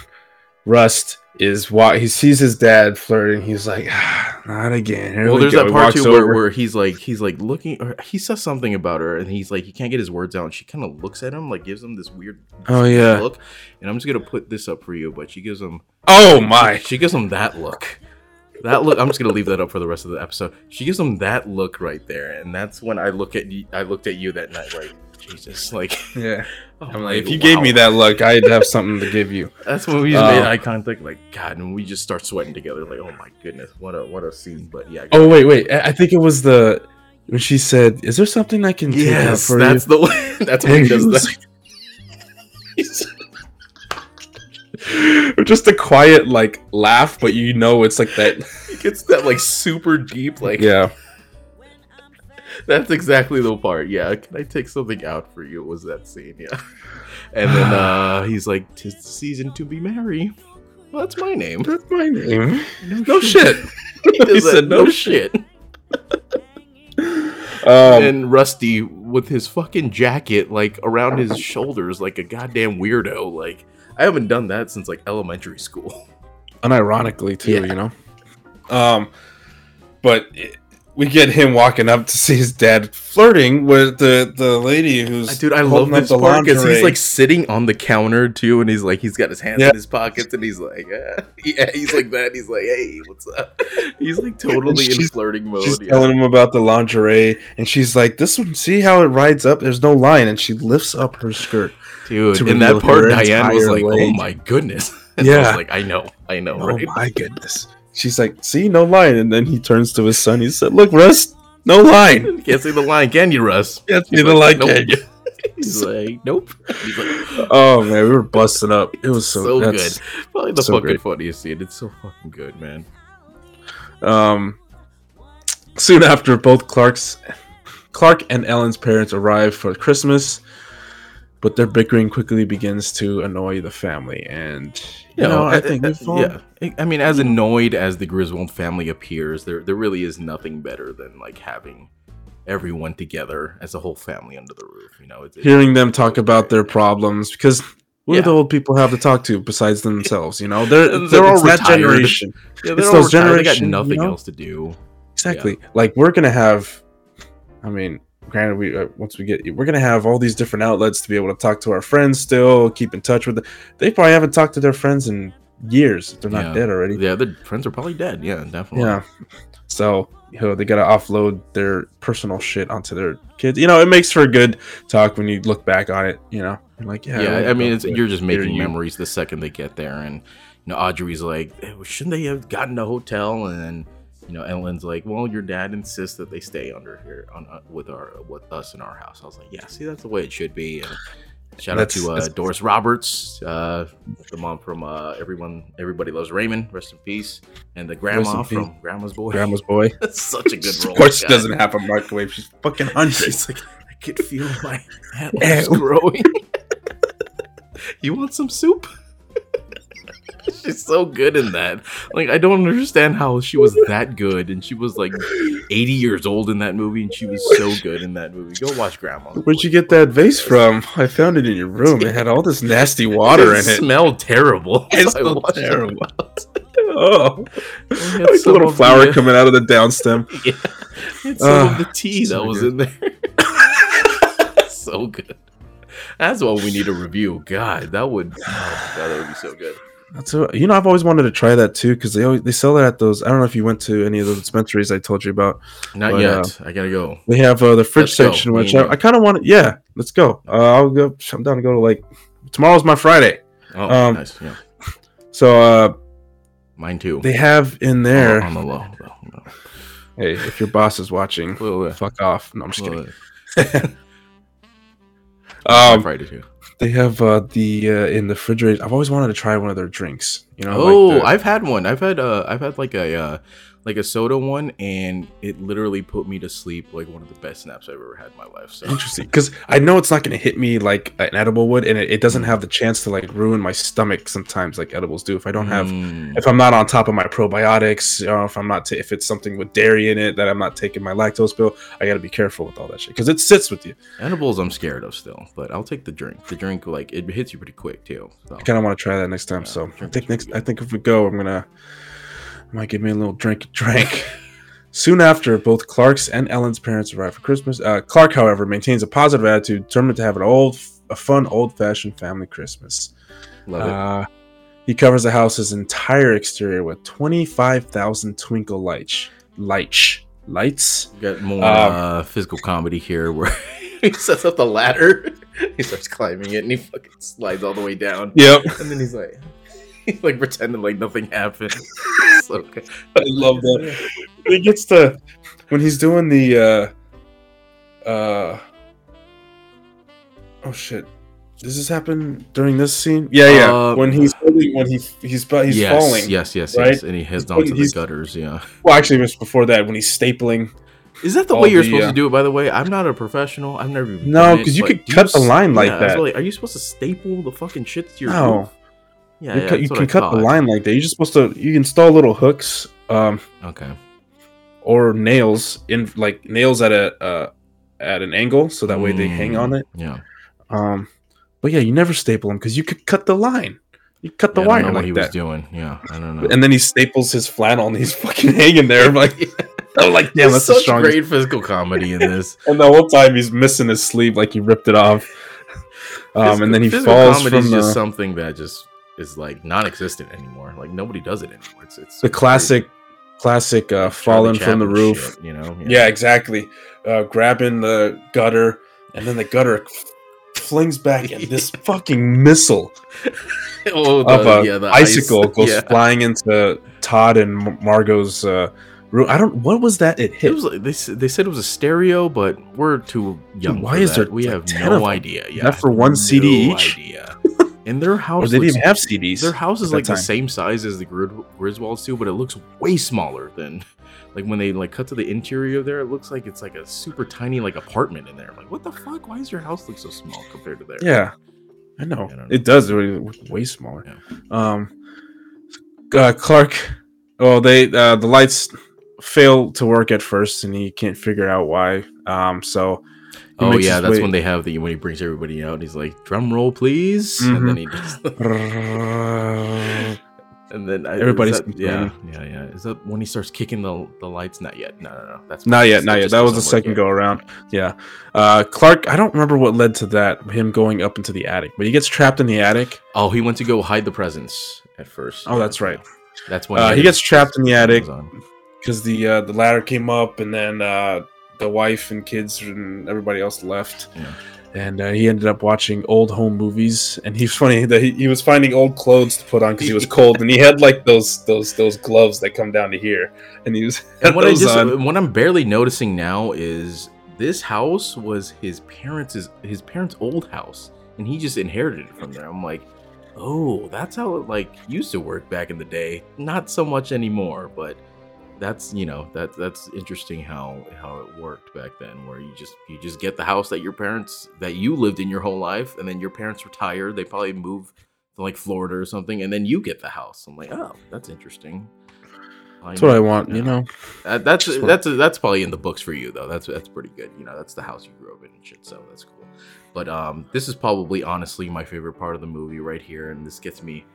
Rust is why he sees his dad flirting. He's like, ah, not again. Here well, we there's go." that part too where, where he's like he's like looking or he says something about her and he's like he can't get his words out and she kind of looks at him like gives him this weird Oh, yeah. look and I'm just gonna put this up for you but she gives him oh my! she gives him that look that look I'm just gonna leave that up for the rest of the episode she gives him that look right there and that's when I look at you I looked at you that night right Jesus, like Yeah. Oh I'm like, if you gave me that look, I'd have something to give you. That's when we just made Uh, eye contact, like God, and we just start sweating together. Like, oh my goodness, what a what a scene. But yeah, Oh wait, wait. I think it was the when she said, "Is there something I can take out yes, for that's you?" the one. That's when And he does was that. Just a quiet like laugh, but you know it's like that. He gets that like super deep, like Yeah. That's exactly the part. Yeah, can I take something out for you? Was that scene? Yeah. And then uh he's like, "Tis the season to be merry." Well, that's my name. That's my name. No shit. He He said, no "No shit. Um, and Rusty with his fucking jacket like around his shoulders, like a goddamn weirdo. Like I haven't done that since like elementary school. unironically too, Yeah. you know. Um, but it- we get him walking up to see his dad flirting with the the lady who's Dude, I love this part because he's like sitting on the counter too, and he's like, he's got his hands Yeah. in his pockets, and he's like, uh, yeah, he's like that. He's like, hey, what's up? He's like totally in flirting mode. She's yeah. telling him about the lingerie, and she's like, "This one, see how it rides up? There's no line." And she lifts up her skirt. Dude, in that part, Diane was like, "Oh my goodness!" And I Yeah. was like, "I know, I know, Oh right?" my goodness! She's like, "See, no line." And then he turns to his son. He said, "Look, Russ, no line." Can't see the line, can you, Russ? Can't see the line, "Nope." can you?" He's like, "Nope." He's like, Oh man, we were busting up. It was so, so good. Probably the so fucking great. funniest scene. It's so fucking good, man. Um, soon after, both Clark's Clark and Ellen's parents arrive for Christmas, but their bickering quickly begins to annoy the family. And you know, I think all- yeah. I- I mean, as annoyed as the Griswold family appears, there there really is nothing better than like having everyone together as a whole family under the roof. You know, it's, it's- hearing them talk about their problems because. What Yeah. do the old people have to talk to besides themselves? You know, they're they're they're all all that retired. generation. yeah, it's they're those all retired. They got generation, you nothing know? else to do. Exactly. Like we're gonna have. I mean, granted, we uh, once we get we're gonna have all these different outlets to be able to talk to our friends. Still keep in touch with them. They probably haven't talked to their friends in years. If they're not Yeah. dead already. Yeah, their friends are probably dead. Yeah, definitely. Yeah. So you know they gotta offload their personal shit onto their kids. You know, it makes for a good talk when you look back on it. You know, You're like yeah, Yeah, I mean, it's, you're just making you- memories the second they get there, and you know, Audrey's like, "Eh, shouldn't they have gotten a hotel? And then, you know, Ellen's like, well, your dad insists that they stay under here on uh, with our with us in our house. I was like, yeah, see, that's the way it should be. And shout out to uh, Doris Roberts, uh, the mom from uh, everyone, everybody loves Raymond. Rest in peace, and the grandma in peace. from Grandma's Boy. Grandma's boy. that's such a good role. Of course, she doesn't have a microwave. She's fucking hundred. She's like, I could feel my antlers growing. you want some soup? She's so good in that. Like, I don't understand how she was that good, and she was like 80 years old in that movie, and she was so good in that movie. Go watch Grandma. Where'd you get that vase from? I found it in your room. It had all this nasty water in it. smelled terrible. It smelled it terrible. Oh, like a little flower the- coming out of the down stem. Yeah. It's some Ah, of the tea so that was good. in there. so good. That's what we need to review. God, that would oh, God, that would be so good. That's a, you know I've always wanted to try that too because they always they sell it at those. I don't know if you went to any of those dispensaries I told you about. Not But, yet. I gotta go. They have uh, the fridge Let's section, Me which I. I kind of want. to Yeah, let's go. Uh, I'll go. I'm down to go to like tomorrow's my Friday. Oh, Um, nice. Yeah, So uh, mine too. they have in there. on the low. though. No. Hey, if your boss is watching, uh, fuck off. No, I'm just kidding. uh, Um, Friday too. They have uh, the uh, in the refrigerator. I've always wanted to try one of their drinks. You know, Oh, like the- I've had one. I've had uh, I've had like a uh, like a soda one, and it literally put me to sleep. Like one of the best naps I've ever had in my life. So Interesting, because I know it's not going to hit me like an edible would, and it, it doesn't have the chance to like ruin my stomach sometimes, like edibles do. If I don't have, Mm. if I'm not on top of my probiotics, or if I'm not, ta if it's something with dairy in it that I'm not taking my lactose pill, I got to be careful with all that shit because it sits with you. edibles, I'm scared of still, but I'll take the drink. The drink like it hits you pretty quick too. So. I kind of want to try that next time. Yeah, so I think next, pretty I think if we go, I'm gonna, I might give me a little drink, drink. Soon after, both Clark's and Ellen's parents arrive for Christmas. Uh, Clark, however, maintains a positive attitude, determined to have an old, a fun, old-fashioned family Christmas. Love it. Uh, he covers the house's entire exterior with 25,000 twinkle lights. Lights. Lights? We got more um, uh, physical comedy here where he sets up the ladder. He starts climbing it and he fucking slides all the way down. Yep. And then he's like, he's like pretending like nothing happened. so good. I love that. He gets to when he's doing the uh uh oh shit. Does this happen during this scene? Yeah, yeah. Uh, when he's holding, when he he's bu- he's yes, falling. Yes, yes, right? yes. And he heads He's down to the gutters. Yeah. Well, actually, it was before that when he's stapling. Is that the way you're the, supposed uh, to do it? By the way, I'm not a professional. I've never even No, because you could do cut the line like yeah, that. like, are you supposed to staple the fucking shit to your No, roof? Yeah, you, yeah, cut, you can cut the line like that. You're just supposed to. You install little hooks, um, Okay. or nails in like nails at a uh, at an angle, so that way they hang on Mm, it. Yeah. Um, but yeah, you never staple them because you could cut the line. You cut the Yeah, I don't wire know what like he was doing. Yeah, I don't know. And then he staples his flannel and he's fucking hanging there. I'm like, I'm like, damn, that's the such strongest. great physical comedy in this. And the whole time he's missing his sleeve, like he ripped it off. Um, and then he falls from is just something that just is like non-existent anymore. Like nobody does it anymore. It's it's the classic, classic uh, falling from the roof. shit, you know? Yeah, exactly. Uh, grabbing the gutter, and then the gutter flings back, and this fucking missile oh, the, of a yeah, the ice- icicle goes yeah. flying into Todd and Mar- Margot's uh, room. I don't. What was that? It hit. It was like, they, they said it was a stereo, but we're too young. why for is there. We like, have 10 of no idea. Yeah, that for one CD no each? Idea. And their house or they didn't even have CDs. Their house is like the same size as the Grid- Griswolds too, but it looks way smaller than like when they like cut to the interior there. It looks like it's like a super tiny like apartment in there. Like what the fuck? Why does your house look so small compared to there? Yeah, I know. I know. It does. Way smaller. Yeah. Um, uh, Clark. Oh, they uh, the lights fail to work at first, and he can't figure out why. Um, so. He Oh yeah, that's way- when they have the when he brings everybody out. He's like, "Drum roll, please," and then he just and then I, Everybody's that- yeah, yeah, yeah. Is that when he starts kicking the the lights? Not yet. No, no, no. That's Not yet, not yet. That was the second work go around. Yeah. Uh, Clark, I don't remember what led to that, him going up into the attic, but he gets trapped in the attic. Oh, he went to go hide the presents at first. Oh, that's right. That's when Uh, had he gets trapped in the attic because the uh, the ladder came up, and then uh, the wife and kids and everybody else left. Yeah. And uh, he ended up watching old home movies, and he's funny that he, he was finding old clothes to put on because he was cold, and he had like those those those gloves that come down to here, and he was And what I just on. what I'm barely noticing now is this house was his parents' his parents' old house, and he just inherited it from there. I'm like, oh, that's how it like used to work back in the day. Not so much anymore, but that's you know that that's interesting how how it worked back then, where you just you just get the house that your parents that you lived in your whole life, and then your parents retire. They probably move to like Florida or something, and then you get the house. I'm like, oh, that's interesting. That's what I want, you know. Uh, that's want- that's that's probably in the books for you though. That's that's pretty good. You know, that's the house you grew up in and shit. So that's cool. But um, this is probably honestly my favorite part of the movie right here, and this gets me,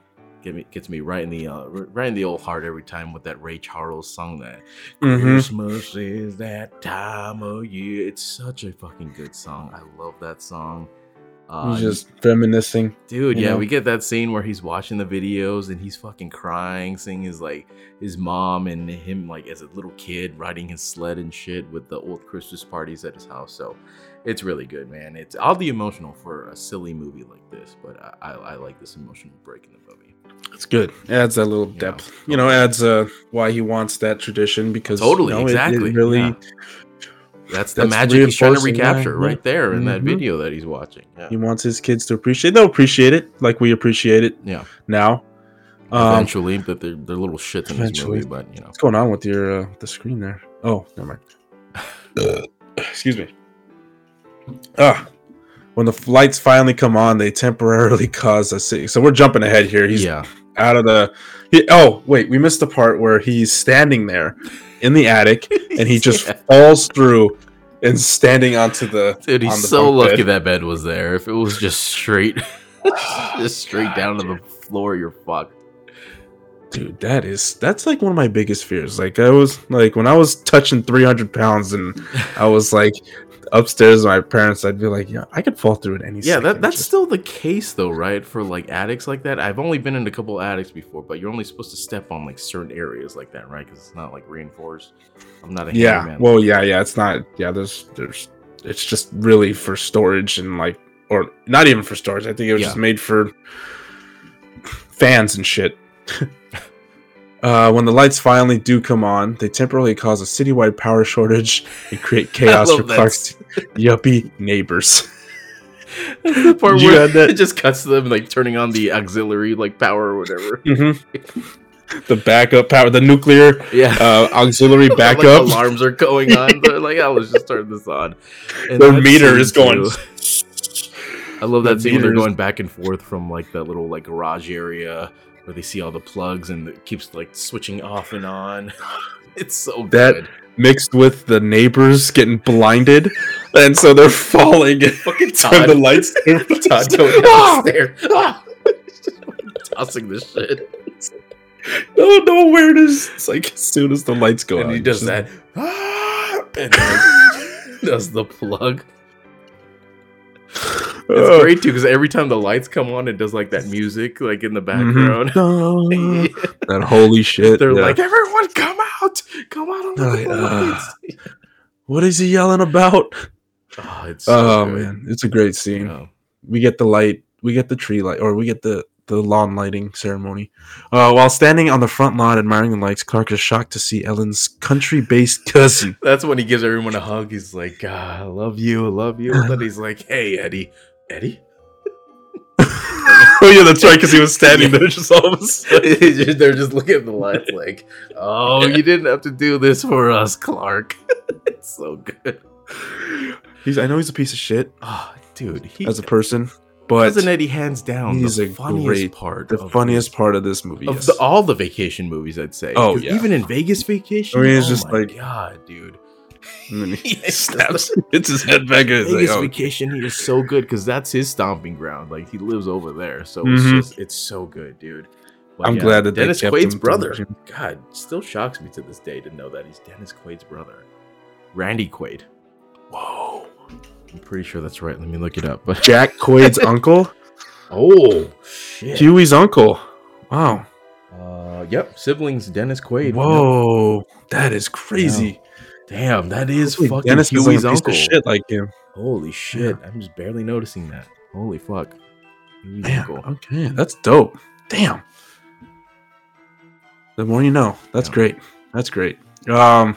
get me gets me right in the uh, right in the old heart every time with that Ray Charles song that Mhm. Christmas is that time of year. It's such a fucking good song. I love that song. Uh, He's just reminiscing. Dude, yeah, know? we get that scene where he's watching the videos and he's fucking crying, seeing his like his mom and him like as a little kid riding his sled and shit with the old Christmas parties at his house. So it's really good, man. It's oddly emotional for a silly movie like this, but I, I, I like this emotional break in the movie. It's good. Adds that little depth. You know, adds uh why he wants that tradition because Totally, you know, it- it exactly, really yeah. That's the That's magic he's trying to that, recapture right there in that Mhm. video that he's watching. Yeah. he wants his kids to appreciate. They'll appreciate it like we appreciate it Yeah. now. Um, Eventually, but they're, they're little shits in this movie, but you know. what's going on with your uh, the screen there? Oh, never mind. Excuse me. Ah, when the lights finally come on, they temporarily cause a city. So we're jumping ahead here. He's yeah. out of the. He, oh wait, we missed the part where he's standing there in the attic and he just Yeah. falls through and standing onto the. Dude, he's the so lucky bed. that bed was there. If it was just straight, just straight down to the floor, you're fucked. Dude, that is that's like one of my biggest fears. Like I was like when I was touching three hundred pounds and I was like upstairs my parents, I'd be like, yeah, I could fall through at any. Yeah, that, that's Just- still the case though, right? For like addicts like that. I've only been in a couple addicts before, but you're only supposed to step on like certain areas like that, right? Because it's not like reinforced. I'm not a yeah. handyman. Well, yeah, yeah. It's not. Yeah, there's there's it's just really for storage and like, or not even for storage. I think it was Yeah. just made for fans and shit. Uh, when the lights finally do come on, they temporarily cause a citywide power shortage and create chaos for. Clark's yuppie neighbors. That's the part You where that? it just cuts them like turning on the auxiliary like power or whatever. Mm-hmm. the backup power, the nuclear Yeah. uh, auxiliary Like, backup. alarms are going on. They're like, I was just turn this on. And Their meter is going. too. I love that The scene when they're going back and forth from like that little like garage area where they see all the plugs and it keeps like switching off and on. It's so That- good. mixed with the neighbors getting blinded, and so they're falling. and Fucking Todd. the lights. Todd going down the stairs. Ah! Tossing this shit. No, no know where it is. It's like as soon as the lights go and on, he does that. Ah! And does the plug. It's Uh, great too because every time the lights come on, it does like that music like in the background. that holy shit. They're yeah. like, everyone, come out, come out on the like, lights. what is he yelling about? Oh, it's so Oh man, it's a great scene. We get the light, we get the tree light, or we get the the lawn lighting ceremony. Uh, while standing on the front lawn admiring the lights, Clark is shocked to see Ellen's country-based cousin. That's when he gives everyone a hug. He's like, ah, I love you, I love you. And then he's like, hey, Eddie. Eddie? oh yeah, that's right, because he was standing there just all of a sudden. They're just looking at the lights like, oh, you didn't have to do this for us, Clark. it's so good. He's, I know he's a piece of shit Oh, dude, he as a person, but Cousin Eddie hands down he's the a funniest great- part. the funniest this- part of this movie of yes. the, all the vacation movies, I'd say. Oh yeah. even in Vegas Vacation. I mean, it's oh just my like- God, dude. and then he snaps, hits his head back. And it's like, Vegas oh, Vacation, he is so good because that's his stomping ground. Like he lives over there, so Mhm. it's just it's so good, dude. But I'm glad that Dennis Quaid's brother. God, still shocks me to this day to know that he's Dennis Quaid's brother, Randy Quaid. Whoa, I'm pretty sure that's right. Let me look it up. But Jack Quaid's uncle, oh shit. Hughie's uncle. Wow. Uh, yep, siblings Dennis Quaid. Whoa, that is crazy. Damn, that is Holy fucking Dennis Hughie's uncle. of shit like him. Holy shit, I'm just barely noticing that. Holy fuck. Hughie's Damn. uncle. Okay, that's dope. Damn. The more you know. That's Yeah. great. That's great. Um,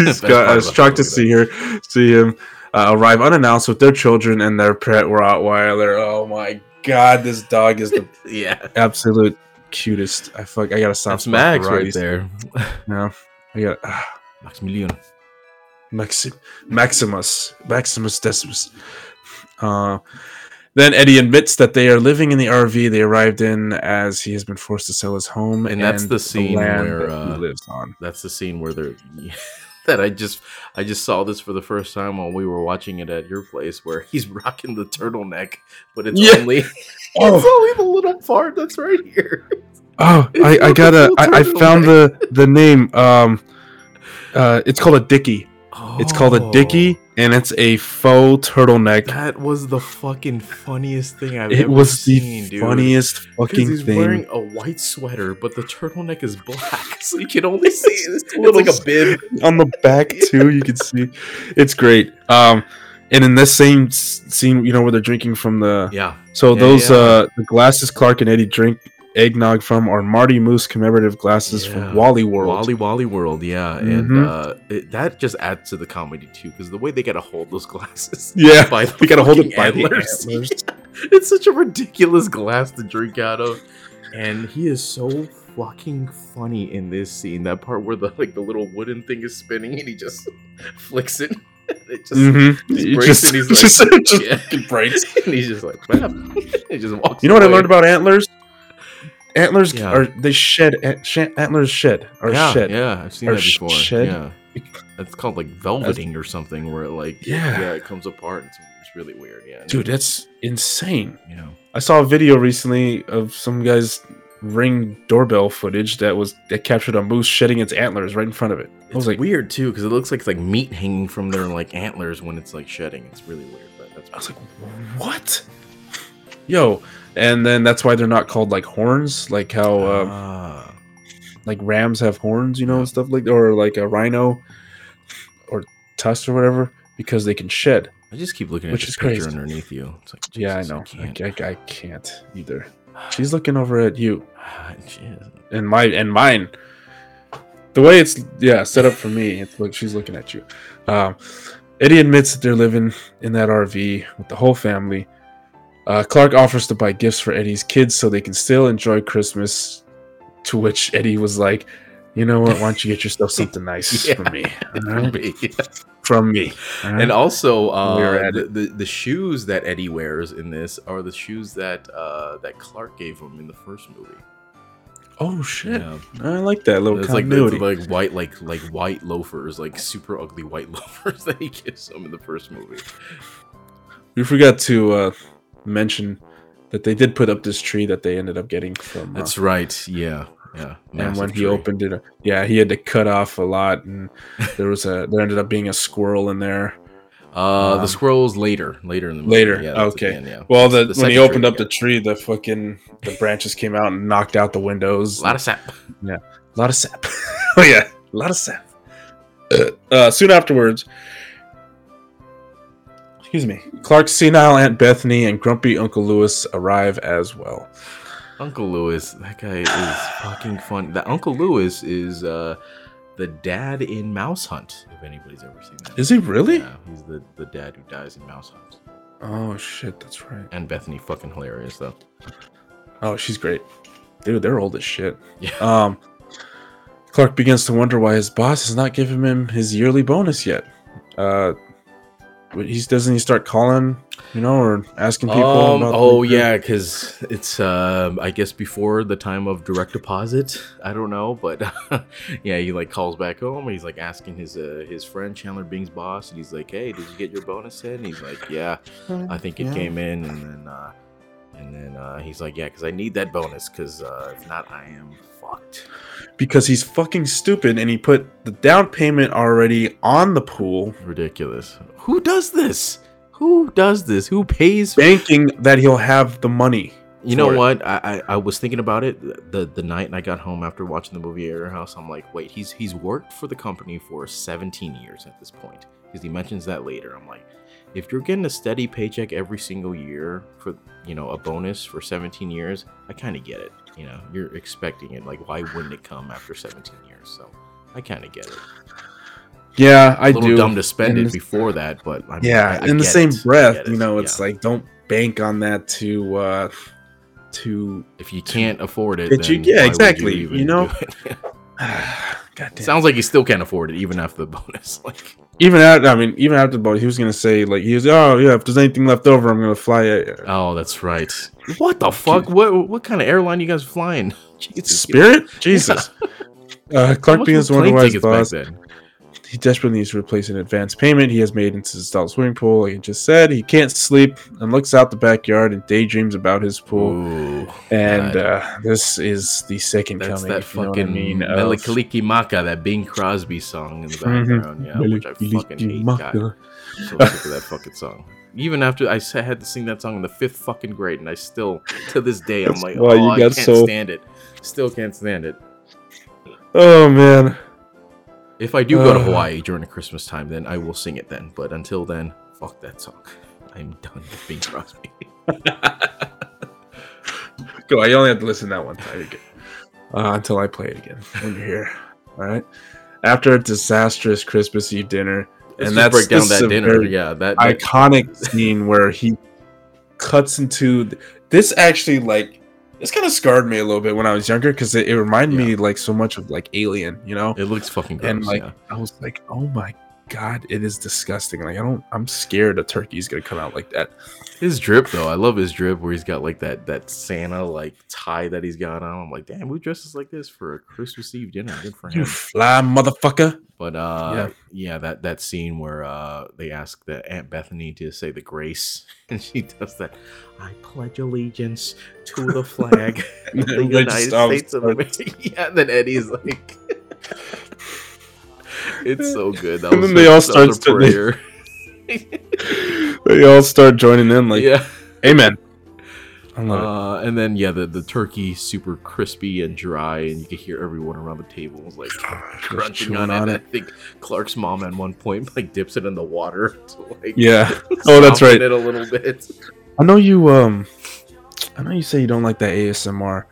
Best Scott, I was shocked to see her, see him uh, arrive unannounced with their children and their pet Rottweiler. Oh my god, this dog is the Yeah, absolute cutest. I fuck. I gotta stop. that's Max right there. No, I got ah, Maximilian. Maxim, Maximus, Maximus Decimus. Uh, then Eddie admits that they are living in the RV they arrived in as he has been forced to sell his home, And that's the scene land where, that he uh, lives on. That's the scene where they're that I just I just saw this for the first time while we were watching it at your place where he's rocking the turtleneck, but it's Yeah. only Oh. it's only the little part that's right here. Oh, I, I gotta. I, I found the the name. Um, uh, it's called a Dickie. It's called a Oh. And it's a faux turtleneck. That was the fucking funniest thing I've It ever was the funniest dude. funniest 'Cause fucking he's thing. wearing a white sweater, but the turtleneck is black, so you can only see it. It's like a bib. on the back too. You can see it's great. Um, and in this same scene, you know where they're drinking from the Yeah, so Yeah, those yeah. uh the glasses Clark and Eddie drink eggnog from are Marty Moose commemorative glasses Yeah. from Wally World. Wally Wally World, yeah, and Mhm. uh, it, that just adds to the comedy too, because the way they gotta hold those glasses, Yeah, by the we gotta hold it by the antlers. antlers. it's such a ridiculous glass to drink out of, and he is so fucking funny in this scene. That part where the like the little wooden thing is spinning and he just flicks it. It just, Mm-hmm. just It breaks just, and he's like, just, yeah. breaks. and he's just like, he just walks. You know what I learned about antlers? Antlers Yeah. are they shed antlers shed or yeah, shed. Yeah, I've seen that before. shed? Yeah, it's called like velveting or something, where it like Yeah. yeah, it comes apart. It's, it's really weird. Yeah, Dude, that's insane. you know, I saw a video recently of some guy's ring doorbell footage that was that captured a moose shedding its antlers right in front of it. I it's was like, weird too because it looks like it's like meat hanging from their like antlers when it's like shedding. It's really weird, but that's I was like, what? Yo, and then that's why they're not called like horns, like how um, Ah. like rams have horns, you know, and stuff like or like a rhino or tusk or whatever because they can shed. I just keep looking at Which is crazy. underneath you. It's like, yeah, I know. I, can't. I, I can't either. She's looking over at you Jeez. and my and mine. The way it's yeah set up for me, it's like she's looking at you. Um, Eddie admits that they're living in that RV with the whole family. Uh, Clark offers to buy gifts for Eddie's kids so they can still enjoy Christmas. To which Eddie was like, "You know what? Why don't you get yourself something nice Yeah. for me? right? me. From me." right? And also, uh, We the, the the shoes that Eddie wears in this are the shoes that uh, that Clark gave him in the first movie. oh shit! Yeah. I like that little It's like continuity. the, like white like like white loafers, like super ugly white loafers that he gives him in the first movie. we forgot to uh, mention that they did put up this tree that they ended up getting from. uh, That's right. Yeah. Yeah. and when Massive he tree. opened it, yeah, he had to cut off a lot, and there was a there ended up being a squirrel in there. uh, um, the squirrels later, later in the movie. Later, Yeah, okay. the end, yeah. Well, the, That's when he opened tree, up the tree, the fucking the branches came out and knocked out the windows. a lot of sap. Yeah, a lot of sap. oh yeah, a lot of sap. Uh, soon afterwards, excuse me, Clark's senile Aunt Bethany and grumpy Uncle Lewis arrive as well. Uncle Lewis, that guy is fucking fun. That Uncle Lewis is uh, the dad in Mouse Hunt. If anybody's ever seen that, Is he really? Yeah, he's the, the dad who dies in Mouse Hunt. Oh shit, that's right. And Bethany, fucking hilarious though. Oh, she's great. Dude, they're old as shit. Yeah. Um Clark begins to wonder why his boss has not given him his yearly bonus yet. Uh but he's doesn't he start calling, you know, or asking people Um, about oh the- yeah, because it's um, I guess before the time of direct deposit. I don't know, but yeah, he like calls back home. and He's like asking his uh, his friend Chandler Bing's boss, and he's like, "Hey, did you get your bonus in?" And he's like, "Yeah, I think it Yeah. came in." And then uh, and then uh, he's like, "Yeah, because I need that bonus, because uh, if not, I am fucked." Because he's fucking stupid and he put the down payment already on the pool, Ridiculous. Who does this? Who does this? Who pays banking that he'll have the money. You know it. what? I, I I was thinking about it the the night I got home after watching the movie Air House. I'm like, wait, he's he's worked for the company for 17 years at this point because he mentions that later. I'm like, if you're getting a steady paycheck every single year for you know a bonus for 17 years, I kind of get it. You know, you're expecting it. Like, why wouldn't it come after 17 years? So I kind of get it. Yeah, I A little do. dumb to spend And it before that, but I mean, yeah, I- I in the same it. Breath, you know, it's Yeah. like don't bank on that to uh to if you can't afford it, you- yeah, exactly, even you know? God damn. Sounds like he still can't afford it even after the bonus. Like, even after I mean, even after the boat, he was gonna say like he was, oh yeah, if there's anything left over, I'm gonna fly it. oh, that's right. What the fuck? What what kind of airline you guys flying? Jesus, Spirit, Jesus. Uh, Clark much begins were to wonder plane why his tickets back boss. then? He desperately needs to replace an advance payment he has made into his installed swimming pool. Like he just said, he can't sleep and looks out the backyard and daydreams about his pool. Ooh, and uh, this is the second that's coming. that you know fucking I mean. Mele Kalikimaka, that Bing Crosby song in the Mhm. background. Yeah, which I fucking hate. God, I'm so sick of that fucking song. Even after I had to sing that song in the fifth fucking grade, and I still, to this day, I'm like, oh, you I got can't so- stand it. Still can't stand it. Oh man. If I do go to Uh. Hawaii during the Christmas time, then I will sing it then. But until then, fuck that song. I'm done with Bing Crosby. Go. I only have to listen that one time again. Uh, until I play it again when you're here. All right. After a disastrous Christmas Eve dinner, Let's and just that's break down this that is a dinner. Yeah, that, that iconic scene where he cuts into th- this. Actually, like this kind of scarred me a little bit when I was younger because it, it reminded me like so much of like Alien. You know, it looks fucking gross. and like yeah. I was like, oh my god, it is disgusting. Like I don't, I'm scared a turkey's gonna come out like that. his drip though, I love his drip where he's got like that that Santa like tie that he's got on. I'm like, damn, who dresses like this for a Christmas Eve dinner? Good for him. You fly, motherfucker. But uh, Yeah. yeah, that that scene where uh they ask the Aunt Bethany to say the grace, and she does that. I pledge allegiance to the flag of the United States of America. Yeah, and then Eddie's like, it's so good. That And then they all start to-. They all start joining in, like, yeah, Amen. I love it. Uh, and then yeah, the, the turkey super crispy and dry, and you could hear everyone around the table was like crunching on, on it. it. I think Clark's mom at one point like dips it in the water to like Yeah. Oh, that's right. it a little bit. I know you. Um, I know you say you don't like that ASMR.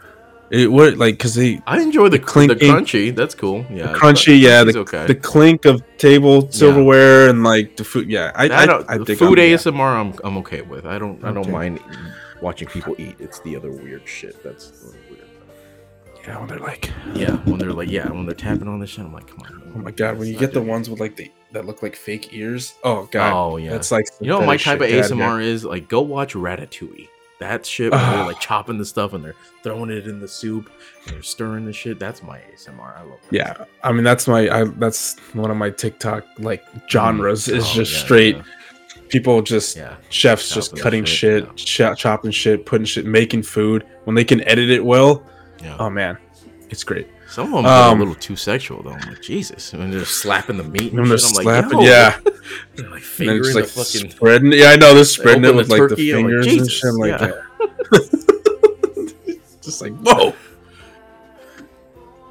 It what like because they I enjoy the the clinking- crunchy. That's cool. Yeah, crunchy, yeah, the, okay. the clink of table silverware and like the food. Yeah, I, I I, don't. Uh, I, the think food I'm- yeah. ASMR, I'm I'm okay with. I don't I don't Okay. mind watching people eat. It's the other weird shit that's weird. Yeah, when they're like, Yeah, when they're like, yeah, when they're tapping on this shit, I'm like, come on. oh my god, when you get the ones with like the that look like fake ears. Oh god, Oh yeah, that's like you know what my type of shit. Get outta ASMR is like go watch Ratatouille. That shit when they're like chopping the stuff and they're throwing it in the soup and they're stirring the shit. That's my ASMR. I love. Yeah, I mean that's my I, that's one of my TikTok like mm. genres is Oh, just yeah, straight yeah. people just Yeah. chefs just cutting shit, shit, cho- chopping shit, putting shit, making food when they can edit it well. Yeah. Oh man, it's great. Some of them Um, a little too sexual though. I'm like, Jesus. and they're slapping the meat and they're I'm slapping, like, yeah, They're like and fingering just the like fucking. spreading. Yeah, I know they're spreading it with the like the I'm like, fingers and shit. Like, yeah. just like whoa.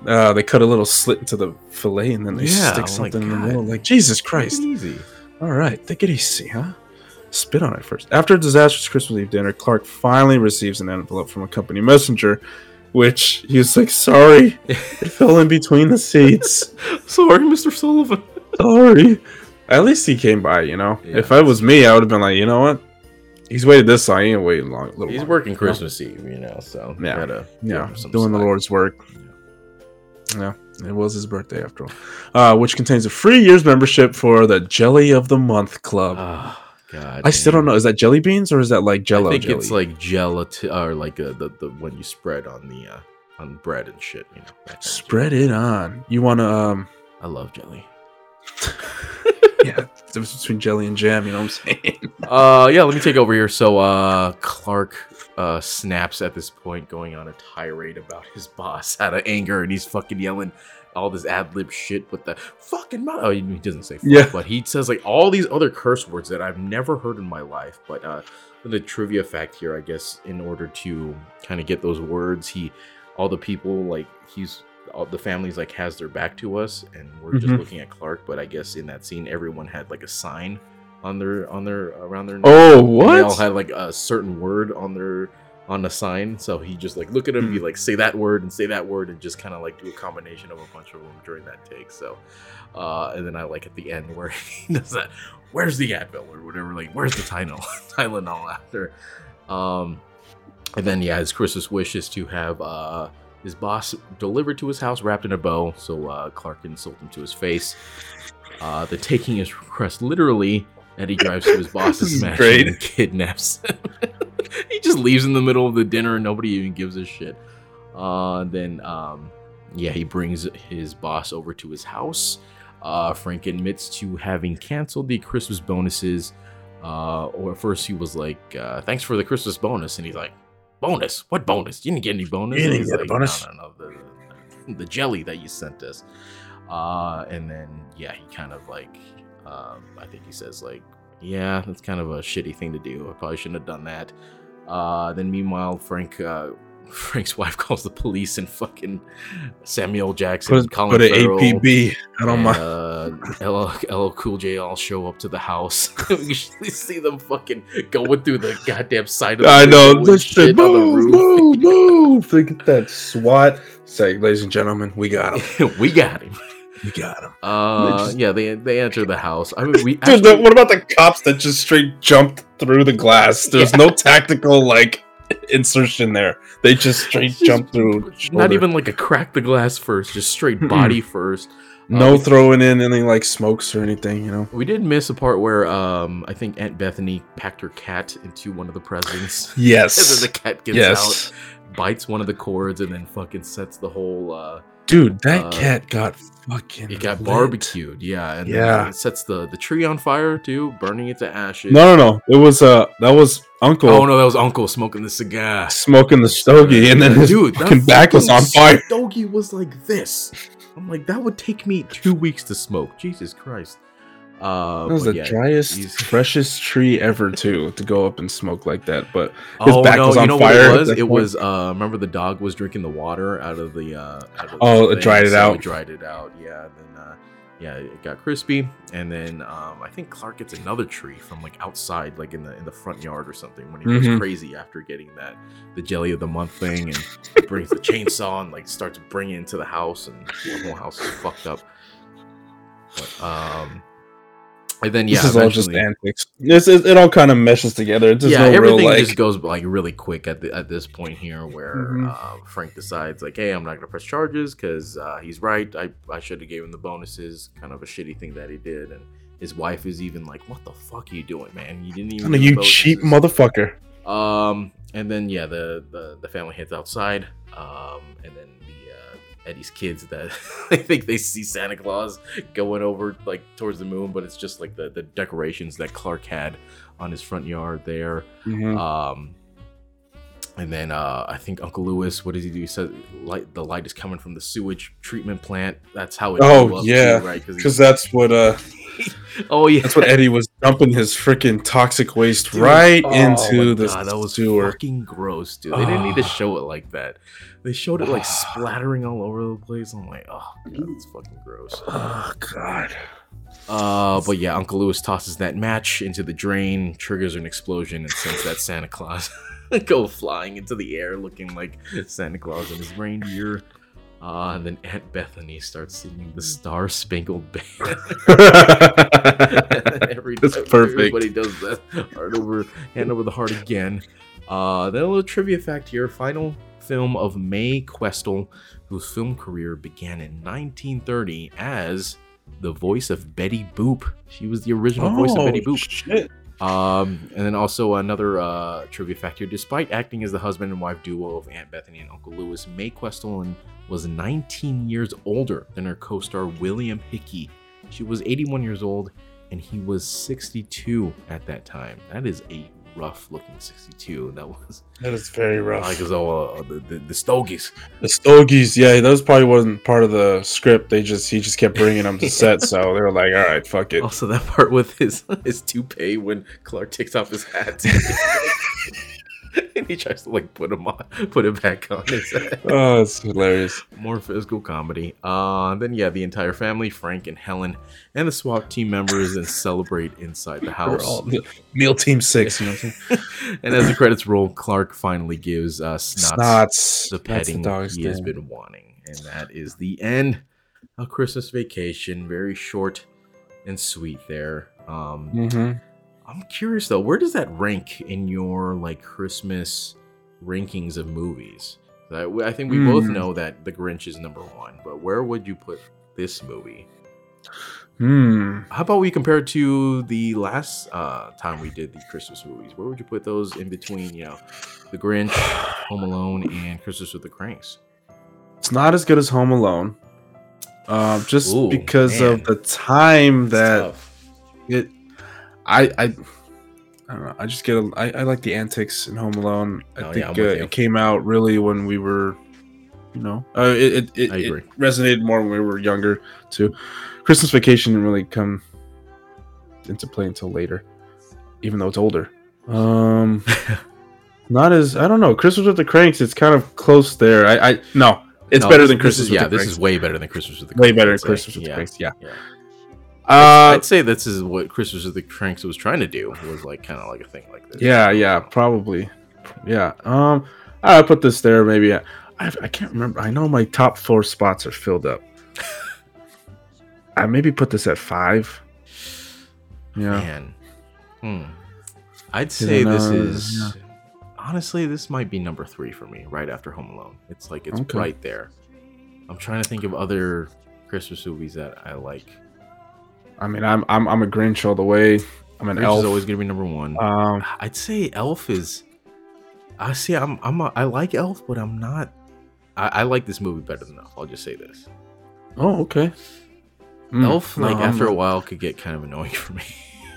Uh, they cut a little slit into the fillet and then they Yeah, stick something like, in the middle. Like Jesus Christ! easy. All right, take it easy, huh? Spit on it first. After a disastrous Christmas Eve dinner, Clark finally receives an envelope from a company messenger, which he's like, "Sorry, it fell in between the seats. Sorry, Mr. Sullivan. Sorry." At least he came by, you know. Yeah. if I was me, I would have been like, you know what? He's waited this long. He ain't waiting long. Little He's longer, working you know? Christmas Eve, you know, so Yeah. gotta Yeah, doing the. Lord's work. Yeah, it was his birthday after all. Uh, which contains a free year's membership for the Jelly of the Month Club. Oh, God. I still don't know. Is that jelly beans or is that like Jello? I think jelly? it's like gelatin or like uh, the the when you spread on the uh, on bread and shit. You know, that kind of spread it on. You want to um. I love jelly. yeah, the difference between jelly and jam. You know what I'm saying? Uh, yeah. Let me take over here. So, uh, Clark uh snaps at this point, going on a tirade about his boss out of anger, and he's fucking yelling all this ad lib shit with the fucking mouth. Oh, he he doesn't say fuck, Yeah. but he says like all these other curse words that I've never heard in my life. But uh, the trivia fact here, I guess, in order to kind of get those words, he, all the people like he's. All the families like has their back to us, and we're just Mhm. looking at Clark. But I guess in that scene, everyone had like a sign on their on their around their neck. Oh, And they all had like a certain word on their on the sign. So he just like look at him, be like say that word and say that word, and just kind of like do a combination of a bunch of them during that take. So, uh, and then I like at the end where he does that. Where's the Advil or whatever? Like where's the Tylenol? Tylenol after. Um, and then yeah, his Christmas wish is to have uh his boss delivered to his house wrapped in a bow, so uh, Clark insults him to his face. Uh, the taking his request literally, and he drives to his boss's mansion and kidnaps him. he just leaves in the middle of the dinner and nobody even gives a shit. Uh, then, um, yeah, he brings his boss over to his house. Uh, Frank admits to having canceled the Christmas bonuses. Uh, or at first he was like, uh, "Thanks for the Christmas bonus," and he's like, "Bonus? What bonus? You didn't get any bonus." You didn't get a like, bonus. No, no, no, the, the jelly that you sent us. Uh, and then yeah, he kind of like, um, I think he says like, "Yeah, that's kind of a shitty thing to do. I probably shouldn't have done that." Uh, then meanwhile, Frank, uh, Frank's wife calls the police and fucking Samuel Jackson, Put, Colin put an Farrell, APB. I don't and, mind. uh, LL, LL Cool J all show up to the house. we see them fucking going through the goddamn side of the I know. Let's shit on Move, move, move. Look at that SWAT. Say, ladies and gentlemen, we got him. we got him. We got him. Uh, just- yeah, they they enter the house. I mean, we Dude, the- what about the cops that just straight jumped through the glass? There's no tactical like insertion there. They just straight Just jump through. not even like a crack the glass first, just straight body first. no Uh, throwing in any like smokes or anything. You know. We did miss a part where um I think Aunt Bethany packed her cat into one of the presents. Yes. and then the cat gets Yes. out, bites one of the cords, and then fucking sets the whole uh Dude, that Uh, cat got fucking. it got lit. barbecued, yeah, and Yeah. it sets the the tree on fire too, burning it to ashes. No, no, no. It was uh that was Uncle Oh no, that was Uncle smoking the cigar. smoking the stogie, and then his Dude, that fucking back was on fucking fire. Stogie was like this. I'm like, that would take me two weeks to smoke. Jesus Christ. Uh, That was the yeah, driest, he's- freshest tree ever, too, to go up and smoke like that. But his oh back no, was you on know fire. what it was? It was. Uh, remember the dog was drinking the water out of the. Uh, out of Oh, it dried it so out. It dried it out. Yeah. Then. Uh, yeah, it got crispy, and then um, I think Clark gets another tree from like outside, like in the in the front yard or something, when he Mhm. goes crazy after getting that the jelly of the month thing, and brings the chainsaw and like starts bringing it into the house, and the whole house is fucked up. But, um, and then yeah, this is all just antics. This is, it all kind of meshes together. It's just yeah, no real everything like. just goes like really quick at the, at this point here, where Mhm. uh, Frank decides like, "Hey, I'm not gonna press charges because uh, he's right. I I should have gave him the bonuses. Kind of a shitty thing that he did." And his wife is even like, "What the fuck are you doing, man? You didn't even." "Oh, give you cheap motherfucker. Um, and then yeah, the the, the family heads outside. Um, and then the Eddie's kids that I think they see Santa Claus going over like towards the moon, but it's just like the the decorations that Clark had on his front yard there. Mhm. Um, and then uh, I think Uncle Lewis, what does he do? He says light the light is coming from the sewage treatment plant. That's how it. Oh, yeah, too, right? Because that's what uh, oh yeah, that's what Eddie was dumping his freaking toxic waste Dude, right oh into the God, that was sewer. fucking gross, dude. They didn't need to show it like that. They showed it like splattering all over the place. I'm like, oh god, it's fucking gross. Oh god. Uh, but yeah, Uncle Lewis tosses that match into the drain, triggers an explosion, and sends that Santa Claus go flying into the air, looking like Santa Claus and his reindeer. Uh, and then Aunt Bethany starts singing the Star Spangled Banner. Every That's time perfect. Everybody does that. Heart over, hand over the heart again. Uh, then a little trivia fact here: final film of Mae Questel, whose film career began in 1930 as the voice of Betty Boop. She was the original voice of Betty Oh, Boop. shit. Um, and then also another uh, trivia fact here: despite acting as the husband and wife duo of Aunt Bethany and Uncle Lewis, Mae Questel was 19 years older than her co-star William Hickey. She was 81 years old, and he was 62 at that time. That is a rough-looking 62. That was That is very rough. like as all uh, the, the the Stogies. The Stogies, yeah, those probably wasn't part of the script. They just he just kept bringing them to set, so they were like, "All right, fuck it." Also, that part with his his toupee when Clark takes off his hat. he tries to like put him on, put it back on his head. Oh, it's hilarious. More physical comedy. Uh, then yeah, the entire family, Frank and Helen, and the SWAT team members, and celebrate inside the house. all meal, meal team six, you know what I'm saying? and as the credits roll, Clark finally gives uh, Snots, Snots. the petting dog's he has been wanting, and that is the end of Christmas Vacation. Very short and sweet there. Um, Mhm. I'm curious though, where does that rank in your like Christmas rankings of movies? I, I think we both Hmm. know that The Grinch is number one, but where would you put this movie? Hmm. How about we compare it to the last uh, time we did the Christmas movies? Where would you put those in between, you know, The Grinch, Home Alone, and Christmas with the Cranks? It's not as good as Home Alone, um, just Ooh, because man. of the time that it. I I. I don't know. I just get. A, I, I like the antics in Home Alone. I Oh, think yeah, uh, it came out really when we were, you know, uh, it it, it, it resonated more when we were younger too. Christmas Vacation didn't really come into play until later, even though it's older. Um, not as I don't know. Christmas with the Cranks. It's kind of close there. I I no. It's No, better this- than this Christmas is- yeah, this is way better than Christmas with the Cranks. way better than. Christmas with the Cranks. Yeah. yeah. Uh, I'd say this is what Christmas with the Cranks was trying to do. Was like kind of like a thing like this. Yeah, yeah, probably. Yeah. Um, I put this there. Maybe I, I, I can't remember. I know my top four spots are filled up. I maybe put this at five. Yeah. Man. Hmm. I'd say then, this uh, is honestly this might be number three for me, right after Home Alone. It's like it's Okay. right there. I'm trying to think of other Christmas movies that I like. I mean, I'm I'm I'm a Grinch all the way. I'm an Grinch elf. is always gonna be number one. um, I'd say Elf is. I see. I'm. I'm. A, I like Elf, but I'm not. I, I like this movie better than Elf. I'll just say this. oh, okay. Mm, Elf, no, like I'm after a while, could get kind of annoying for me.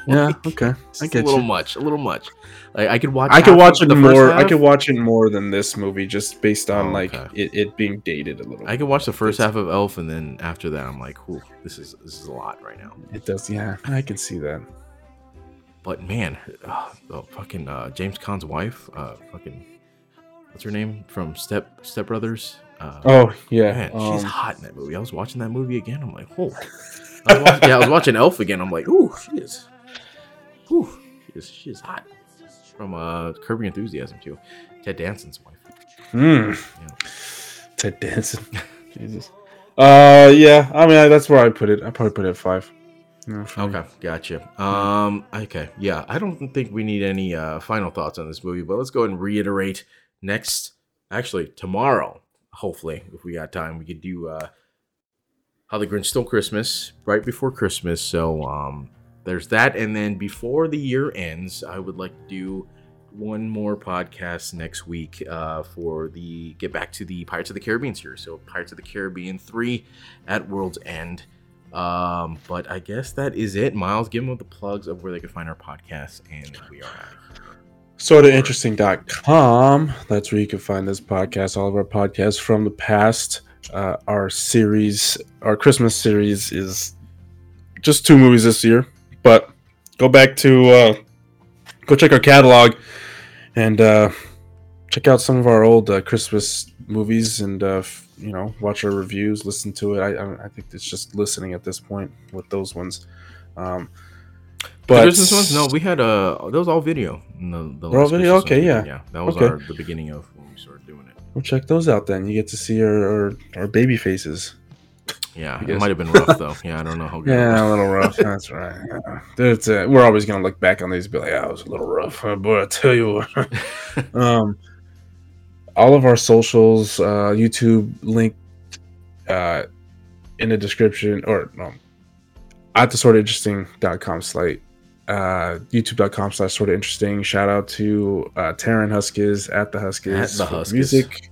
Yeah, okay. I get a little you. much, a little much. Like I could watch. I could watch it more. I could watch it more than this movie, just based on Oh, like okay. it, it being dated a little. I could watch the first half of Elf, and then after that, I'm like, "Ooh, this is this is a lot right now." It does, yeah. I can see that. But man, uh, the fucking uh, James Caan's wife, uh, fucking, what's her name from Step Step Brothers? Uh, Oh yeah, man, she's um, hot in that movie. I was watching that movie again. I'm like, oh. I was watching, yeah, I was watching Elf again. I'm like, ooh, she is, ooh, she is, she is hot. From uh, Curb Your Enthusiasm too. Ted Danson's wife. mm. Yeah. Ted Danson. Jesus. Uh, yeah. I mean, I, that's where I put it. I probably put it at five. Me. Okay, gotcha. Um, okay, yeah, I don't think we need any uh final thoughts on this movie, but let's go ahead and reiterate next. Actually, tomorrow, hopefully, if we got time, we could do uh How the Grinch Stole Christmas right before Christmas. So, um, there's that, and then before the year ends, I would like to do one more podcast next week uh, for the get back to the Pirates of the Caribbean series. So, Pirates of the Caribbean three at World's End. Um, but I guess that is it. Miles, give them the plugs of where they can find our podcast, and we are out. sortainteresting.com that's where you can find this podcast all of our podcasts from the past uh, our series our christmas series is just two movies this year but go back to uh, go check our catalog and uh, check out some of our old uh, christmas movies and uh, f- you know watch our reviews listen to it I, I, I think it's just listening at this point with those ones um, But Christmas ones, no, we had uh, that was all video. The, all video? Christmas Okay, yeah. yeah. That was Okay. our the beginning of when we started doing it. Well, check those out then. You get to see our our, our baby faces. Yeah, it might have been rough though. Yeah, I don't know how good. Yeah, a little rough. That's right. Yeah. Uh, we're always gonna look back on these and be like, "Yeah, it was a little rough." Uh, boy, I tell you what. um, all of our socials, uh, YouTube link uh, in the description, or no, at the sort of interesting.com slate. Uh, youtube.com slash sort of interesting. Shout out to uh, Taryn Huskis at the Huskis At the Huskis. music.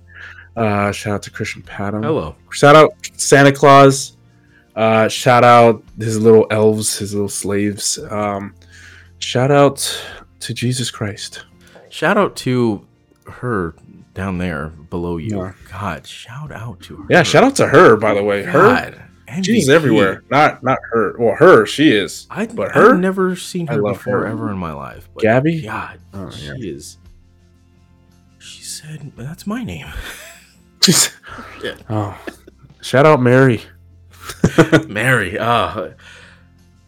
Uh, shout out to Christian Patton. Hello. Shout out Santa Claus. Uh, shout out his little elves, his little slaves. Um, shout out to Jesus Christ. Shout out to her down there below you. Yeah. God, shout out to her. Yeah, shout out to her, by the way. Her, God, she's everywhere. Not not her. Well, her, she is. I, But her? I've never seen her love before her. ever in my life. But Gabby? God, Oh, she yeah. is. She said, "That's my name." Yeah. Oh, shout out Mary. Mary. Uh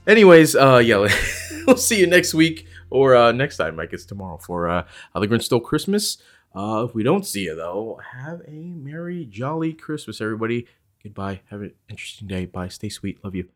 anyways, uh yeah, we'll see you next week or uh next time, I guess tomorrow for uh the Grinch Stole Christmas. Uh if we don't see you though, have a merry jolly Christmas, everybody. Goodbye. Have an interesting day. Bye. Stay sweet. Love you.